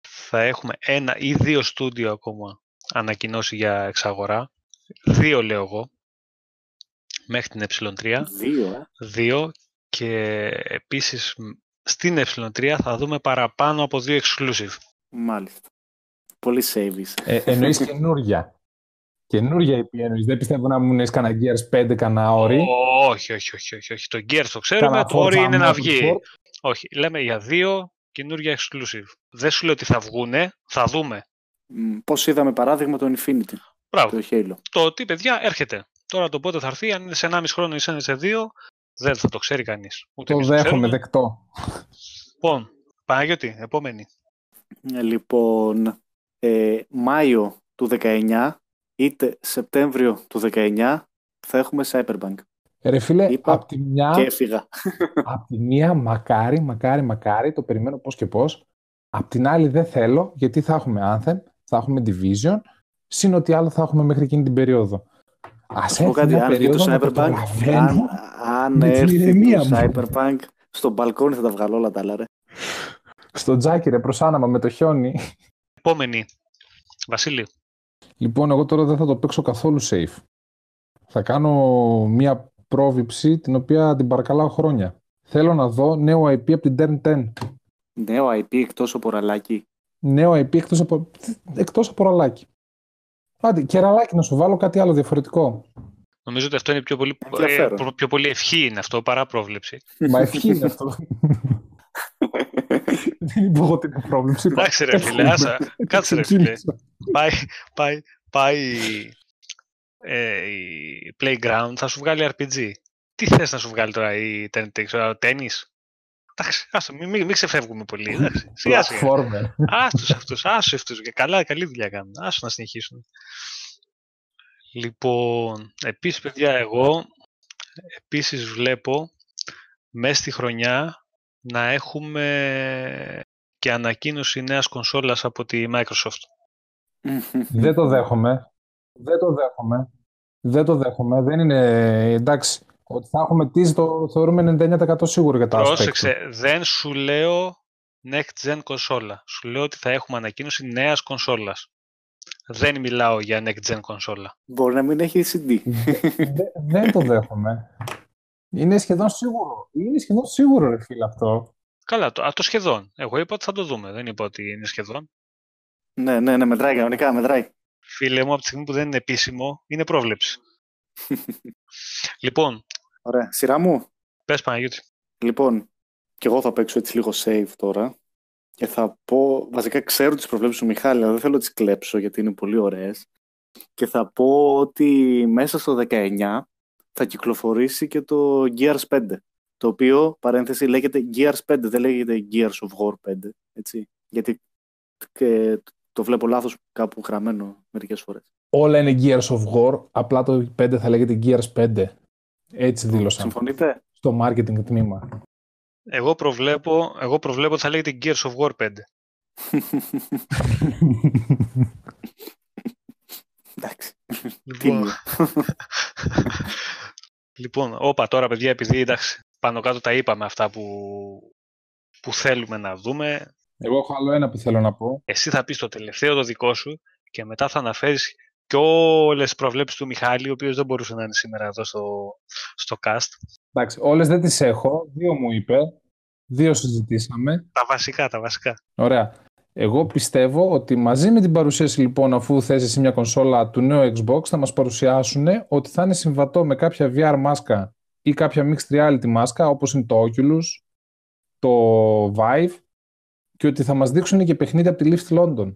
θα έχουμε ένα ή δύο στούντιο ακόμα ανακοινώσει για εξαγορά. Δύο λέω εγώ, μέχρι την ε3. Δύο, ε. Δύο και επίσης μ, στην ε3 θα δούμε παραπάνω από δύο exclusive. Μάλιστα. Πολύ save είσαι. Ε, εννοείς καινούρια. Καινούρια IP εννοείς. Δεν πιστεύω να μου είναι κανένα Gears 5, κανένα Ori. Όχι, όχι, όχι, όχι, όχι. Το Gears το ξέρουμε, κανένα το Ori Forza είναι να Motorsport. βγει. Όχι, λέμε για δύο καινούργια exclusive. Δεν σου λέω ότι θα βγούνε, θα δούμε. Μ, Πώς είδαμε παράδειγμα το Infinity, Μπράβο. το Halo. Το ότι, παιδιά, έρχεται. Τώρα το πότε θα έρθει, αν είναι σε 1,5 χρόνο ή σε δύο, δεν θα το ξέρει κανείς. Ούτε Το εμείς δέχομαι, ξέρουμε. δεκτό. Λοιπόν, Παναγιώτη, επόμενη. Ε, Λοιπόν, ε, Μάιο του 19 είτε Σεπτέμβριο του 19 θα έχουμε Cyberpunk. Ρε φίλε, Είπα απ' τη μια, Και έφυγα. απ' τη μία μακάρι, μακάρι, μακάρι, το περιμένω πώς και πώς. Απ' την άλλη δεν θέλω, γιατί θα έχουμε Anthem, θα έχουμε Division, συν ότι άλλο θα έχουμε μέχρι εκείνη την περίοδο. Ας Θα πω έρθει κάτι, μια αν βγει το περίοδο να το Cyberpunk, αν, προλαβαίνω αν με την έρθει ηρεμία το μου. Cyberpunk, στο μπαλκόνι θα τα βγάλω όλα τα άλλα, ρε. στο τζάκι ρε προς άναμα με το χιόνι. Επόμενη. Βασίλη. Λοιπόν, εγώ τώρα δεν θα το παίξω καθόλου safe. Θα κάνω μία πρόβληψη την οποία την παρακαλάω χρόνια. Θέλω να δω νέο IP από την Turn 10. Νέο IP εκτός από ραλάκι. Νέο IP εκτός από, εκτός από ραλάκι. Άντε, και ραλάκι να σου βάλω κάτι άλλο διαφορετικό. Νομίζω ότι αυτό είναι πιο πολύ, Ενδιαφέρον. ε, πιο πολύ ευχή είναι αυτό παρά πρόβλεψη. Μα ευχή είναι αυτό. Δεν είπα εγώ την πρόβληψη. είπα, Εντάξει ρε φίλε, άσα, κάτσε ρε φίλε. ξεκίνησα. Πάει, πάει, πάει ε, η Playground, θα σου βγάλει RPG. Τι θες να σου βγάλει τώρα η τέννις. Εντάξει, άστο, μην, μην, μην ξεφεύγουμε πολύ. Εντάξει. Σιγά σιγά. Platformer. Άστος αυτούς, άστος αυτούς. Και καλά, καλή δουλειά κάνουν. Άστος να συνεχίσουν. Λοιπόν, επίσης παιδιά, εγώ επίσης βλέπω μέσα στη χρονιά να έχουμε και ανακοίνωση νέας κονσόλας από τη Microsoft. Δεν το δέχομαι. Δεν το δέχομαι. Δεν το δέχομαι. Δεν είναι εντάξει. Ότι θα έχουμε tease το θεωρούμε 99% σίγουρο για τα aspect. του. Πρόσεξε, δεν σου λέω next gen κονσόλα. Σου λέω ότι θα έχουμε ανακοίνωση νέας κονσόλας. Δεν μιλάω για next gen κονσόλα. Μπορεί να μην έχει CD. Δε- δεν το δέχομαι. Είναι σχεδόν σίγουρο. Είναι σχεδόν σίγουρο, ρε φίλε, αυτό. Καλά, το, αυτό σχεδόν. Εγώ είπα ότι θα το δούμε. Δεν είπα ότι είναι σχεδόν. ναι, ναι, ναι, μετράει κανονικά, μετράει. Φίλε μου, από τη στιγμή που δεν είναι επίσημο, είναι πρόβλεψη. λοιπόν, Ωραία. Σειρά μου. πες Παναγιώτη. Λοιπόν, και εγώ θα παίξω έτσι λίγο save τώρα και θα πω, βασικά ξέρω τις προβλέψεις του Μιχάλη, αλλά δεν θέλω να τις κλέψω γιατί είναι πολύ ωραίες και θα πω ότι μέσα στο 19 θα κυκλοφορήσει και το Gears 5 το οποίο, παρένθεση, λέγεται Gears 5, δεν λέγεται Gears of War 5, έτσι, γιατί και το βλέπω λάθος κάπου γραμμένο μερικές φορές. Όλα είναι Gears of War, απλά το 5 θα λέγεται Gears 5. Έτσι δήλωσαν Συμφωνείτε; στο marketing τμήμα. Εγώ προβλέπω, εγώ προβλέπω ότι θα λέγεται Gears of War 5. Εντάξει. Λοιπόν, Τίμιο. λοιπόν, όπα τώρα παιδιά, επειδή εντάξει, πάνω κάτω τα είπαμε αυτά που, που θέλουμε να δούμε, Εγώ έχω άλλο ένα που θέλω να πω. εσύ θα πεις το τελευταίο το δικό σου και μετά θα αναφέρεις και όλες τις προβλέψεις του Μιχάλη, ο οποίος δεν μπορούσε να είναι σήμερα εδώ στο, στο cast. Εντάξει, όλες δεν τις έχω. Δύο μου είπε. Δύο συζητήσαμε. Τα βασικά, τα βασικά. Ωραία. Εγώ πιστεύω ότι μαζί με την παρουσίαση λοιπόν αφού θες εσύ μια κονσόλα του νέου Xbox θα μας παρουσιάσουν ότι θα είναι συμβατό με κάποια VR μάσκα ή κάποια mixed reality μάσκα όπως είναι το Oculus, το Vive και ότι θα μας δείξουν και παιχνίδια από τη Lift London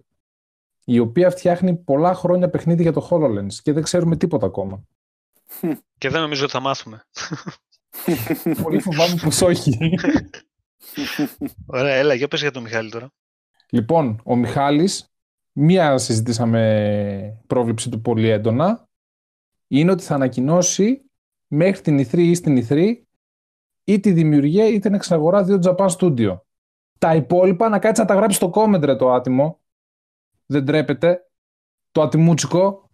η οποία φτιάχνει πολλά χρόνια παιχνίδι για το HoloLens και δεν ξέρουμε τίποτα ακόμα. Και δεν νομίζω ότι θα μάθουμε. Πολύ φοβάμαι πως όχι. Ωραία, έλα, για πες για τον Μιχάλη τώρα. Λοιπόν, ο Μιχάλης, μία συζητήσαμε πρόβλεψη του πολύ έντονα, είναι ότι θα ανακοινώσει μέχρι την E3 ή στην E3 ή τη δημιουργία ή την εξαγορά δύο Japan Studio. Τα υπόλοιπα να κάτσει να τα γράψει στο comment ρε το άτιμο. Δεν τρέπεται. Το ατιμούτσικο.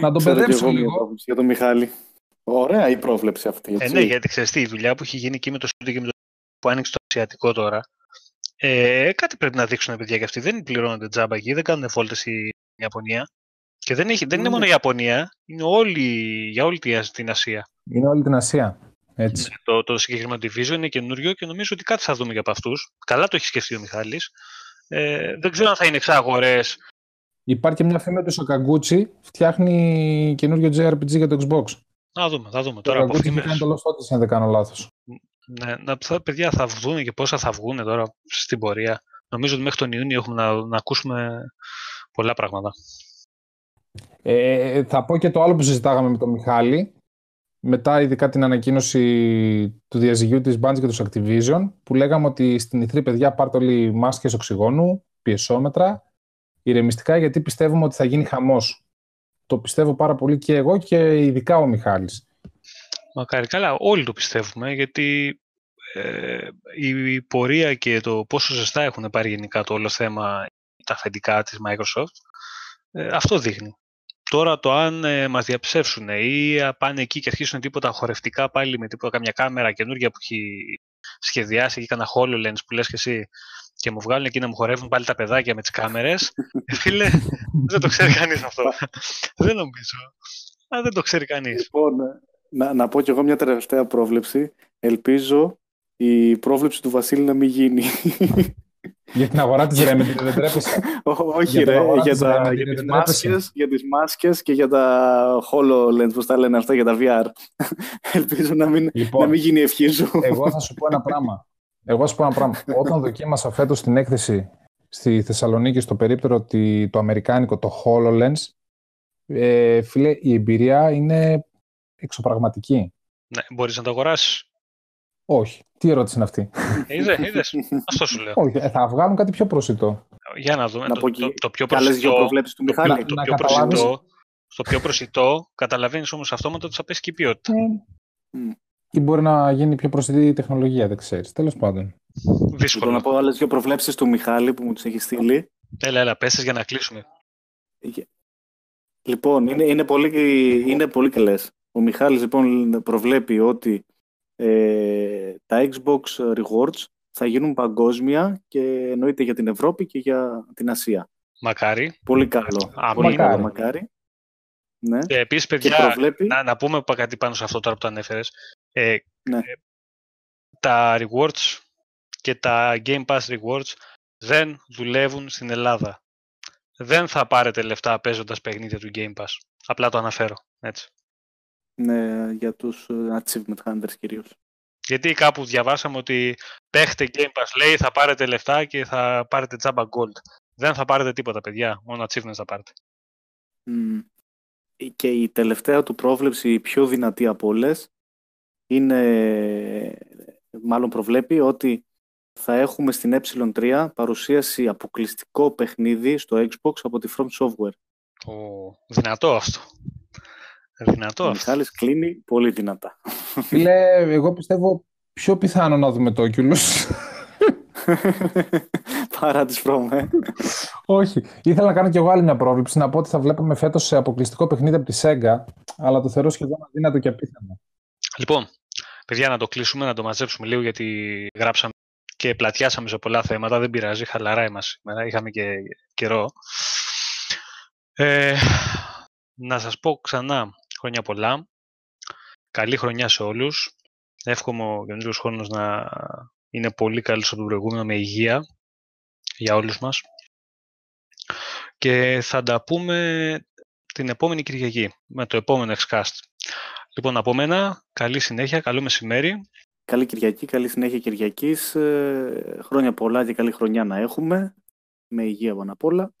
να τον Ξέρω και παιδέψω εγώ μια λίγο. πρόβλεψη Για τον Μιχάλη. Ωραία η πρόβλεψη αυτή. Ε, Έτσι. ναι, γιατί ξέρεις τι, η δουλειά που έχει γίνει εκεί με το στούντιο και με το που άνοιξε το ασιατικό τώρα, ε, κάτι πρέπει να δείξουν παιδιά και αυτοί. Δεν πληρώνονται τζάμπα εκεί, δεν κάνουν βόλτες η Ιαπωνία. Και δεν, έχει, δεν είναι Ναι. μόνο η Ιαπωνία, είναι όλη, για όλη τη- την Ασία. Είναι όλη την Ασία. Έτσι. Το, το συγκεκριμένο division είναι καινούριο και νομίζω ότι κάτι θα δούμε για από αυτούς. Καλά το έχει σκεφτεί ο Μιχάλης. Ε, δεν ξέρω αν θα είναι εξαγορές. Υπάρχει και μια φήμη ότι ο Σακαγκούτσι φτιάχνει καινούριο JRPG για το Xbox. Να δούμε, θα δούμε Το τώρα από Σακαγκούτσι είχε φήμες. κάνει το Lost Odyssey, αν δεν κάνω λάθος. Ναι, να, θα, παιδιά θα βγουν και πόσα θα βγουν τώρα στην πορεία. Νομίζω ότι μέχρι τον Ιούνιο έχουμε να, να ακούσουμε πολλά πράγματα. Ε, θα πω και το άλλο που συζητάγαμε με τον Μιχάλη, μετά ειδικά την ανακοίνωση του διαζυγίου της Bungie και τους Activision, που λέγαμε ότι στην E3 παιδιά πάρτε όλοι μάσκες οξυγόνου, πιεσόμετρα, ηρεμιστικά, γιατί πιστεύουμε ότι θα γίνει χαμός. Το πιστεύω πάρα πολύ και εγώ και ειδικά ο Μιχάλης. Μακάρι καλά, όλοι το πιστεύουμε γιατί ε, η πορεία και το πόσο ζεστά έχουν πάρει γενικά το όλο θέμα τα αφεντικά της Microsoft, ε, αυτό δείχνει. Τώρα το αν ε, μας διαψεύσουν ή α, πάνε εκεί και αρχίσουν τίποτα χορευτικά πάλι με τίποτα καμιά κάμερα καινούργια που έχει σχεδιάσει και κάνα HoloLens που λες και εσύ και μου βγάλουν εκεί να μου χορεύουν πάλι τα παιδάκια με τις κάμερες, ε, φίλε, δεν το ξέρει κανείς αυτό. δεν νομίζω. Α, δεν το ξέρει κανείς. Λοιπόν, να, να πω κι εγώ μια τελευταία πρόβλεψη. Ελπίζω η πρόβλεψη του Βασίλη να μην γίνει. Για την αγορά της Remedy δεν τρέπεσαι. Όχι ρε, για, τα, για, τις μάσκες, για τις μάσκες και για τα HoloLens, πώς τα λένε αυτά, για τα VR. Ελπίζω να μην, λοιπόν, να μην γίνει ευχή σου. Εγώ θα σου πω ένα πράγμα. Εγώ θα σου πω ένα πράγμα. Όταν δοκίμασα φέτος την έκθεση στη Θεσσαλονίκη στο περίπτερο το αμερικάνικο, το HoloLens, ε, φίλε, η εμπειρία είναι εξωπραγματική. Ναι, μπορείς να το αγοράσεις. Όχι. Τι ερώτηση είναι αυτή; Είδε, είδες. Αυτό σου λέω. Όχι, ε, θα βγάλουν κάτι πιο προσιτό. Για να δούμε. το, το, το, πιο προσιτό. του το, πιο, το πιο προσιτό. Στο πιο προσιτό, καταλαβαίνεις όμως αυτόματα ότι θα πέσει και η ποιότητα. Mm. Ή μπορεί να γίνει πιο προσιτή η τεχνολογία, δεν ξέρεις. Τέλος πάντων. Δύσκολο. να πω άλλες δύο προβλέψεις του Μιχάλη που μου τις έχει στείλει. Έλα, έλα, πέσει για να κλείσουμε. Λοιπόν, είναι, είναι πολύ, είναι πολύ καλές. Ο Μιχάλης λοιπόν προβλέπει ότι ε, τα Xbox Rewards θα γίνουν παγκόσμια και εννοείται για την Ευρώπη και για την Ασία. Μακάρι. Πολύ καλό. Πολύ καλό, μακάρι. Ναι. Και επίσης, παιδιά, να, να πούμε κάτι πάνω σε αυτό τώρα που το ανέφερες. Ε, ναι. Ε, τα rewards και τα Game Pass rewards δεν δουλεύουν στην Ελλάδα. Δεν θα πάρετε λεφτά παίζοντας παιχνίδια του Game Pass. Απλά το αναφέρω. Έτσι. Ναι, για τους ε, achievement hunters κυρίως. Γιατί κάπου διαβάσαμε ότι παίχτε Game Pass λέει θα πάρετε λεφτά και θα πάρετε τζάμπα gold. Δεν θα πάρετε τίποτα παιδιά, μόνο achievements θα πάρετε. Mm. Και η τελευταία του πρόβλεψη, η πιο δυνατή από όλες, είναι, μάλλον προβλέπει ότι θα έχουμε στην ε3 παρουσίαση αποκλειστικό παιχνίδι στο Xbox από τη From Software. Oh, δυνατό αυτό. Δυνατό Ο Μιχάλης κλείνει πολύ δυνατά. Φίλε, εγώ πιστεύω πιο πιθανό να δούμε το Oculus. Παρά τις φρόμε. Όχι. Ήθελα να κάνω κι εγώ άλλη μια πρόβληψη, να πω ότι θα βλέπαμε φέτος σε αποκλειστικό παιχνίδι από τη Sega, αλλά το θεωρώ σχεδόν αδύνατο και απίθανο. Λοιπόν, παιδιά, να το κλείσουμε, να το μαζέψουμε λίγο, γιατί γράψαμε και πλατιάσαμε σε πολλά θέματα. Δεν πειράζει, χαλαρά είμαστε σήμερα. Είχαμε και καιρό. Ε, να σας πω ξανά Χρόνια πολλά. Καλή χρονιά σε όλους. Εύχομαι ο καινούριο χρόνος να είναι πολύ καλύτερο από τον προηγούμενο με υγεία για όλους μας. Και θα τα πούμε την επόμενη Κυριακή με το επόμενο Xcast. Λοιπόν, από μένα, καλή συνέχεια, καλό μεσημέρι. Καλή Κυριακή, καλή συνέχεια Κυριακής. Ε, χρόνια πολλά και καλή χρονιά να έχουμε. Με υγεία πάνω απ' όλα.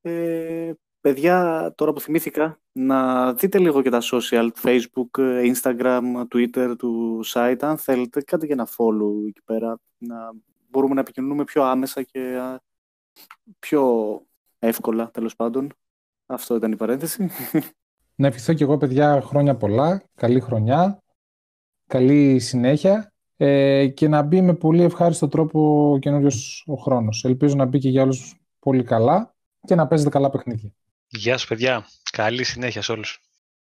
Ε, Παιδιά, τώρα που θυμήθηκα, να δείτε λίγο και τα social, facebook, instagram, twitter του site, αν θέλετε, κάτι για ένα follow εκεί πέρα, να μπορούμε να επικοινωνούμε πιο άμεσα και πιο εύκολα, τέλος πάντων. Αυτό ήταν η παρένθεση. Να ευχηθώ και εγώ, παιδιά, χρόνια πολλά, καλή χρονιά, καλή συνέχεια ε, και να μπει με πολύ ευχάριστο τρόπο ο καινούριος ο χρόνος. Ελπίζω να μπει και για όλους πολύ καλά και να παίζετε καλά παιχνίδια. Γεια σας παιδιά. Καλή συνέχεια σε όλους.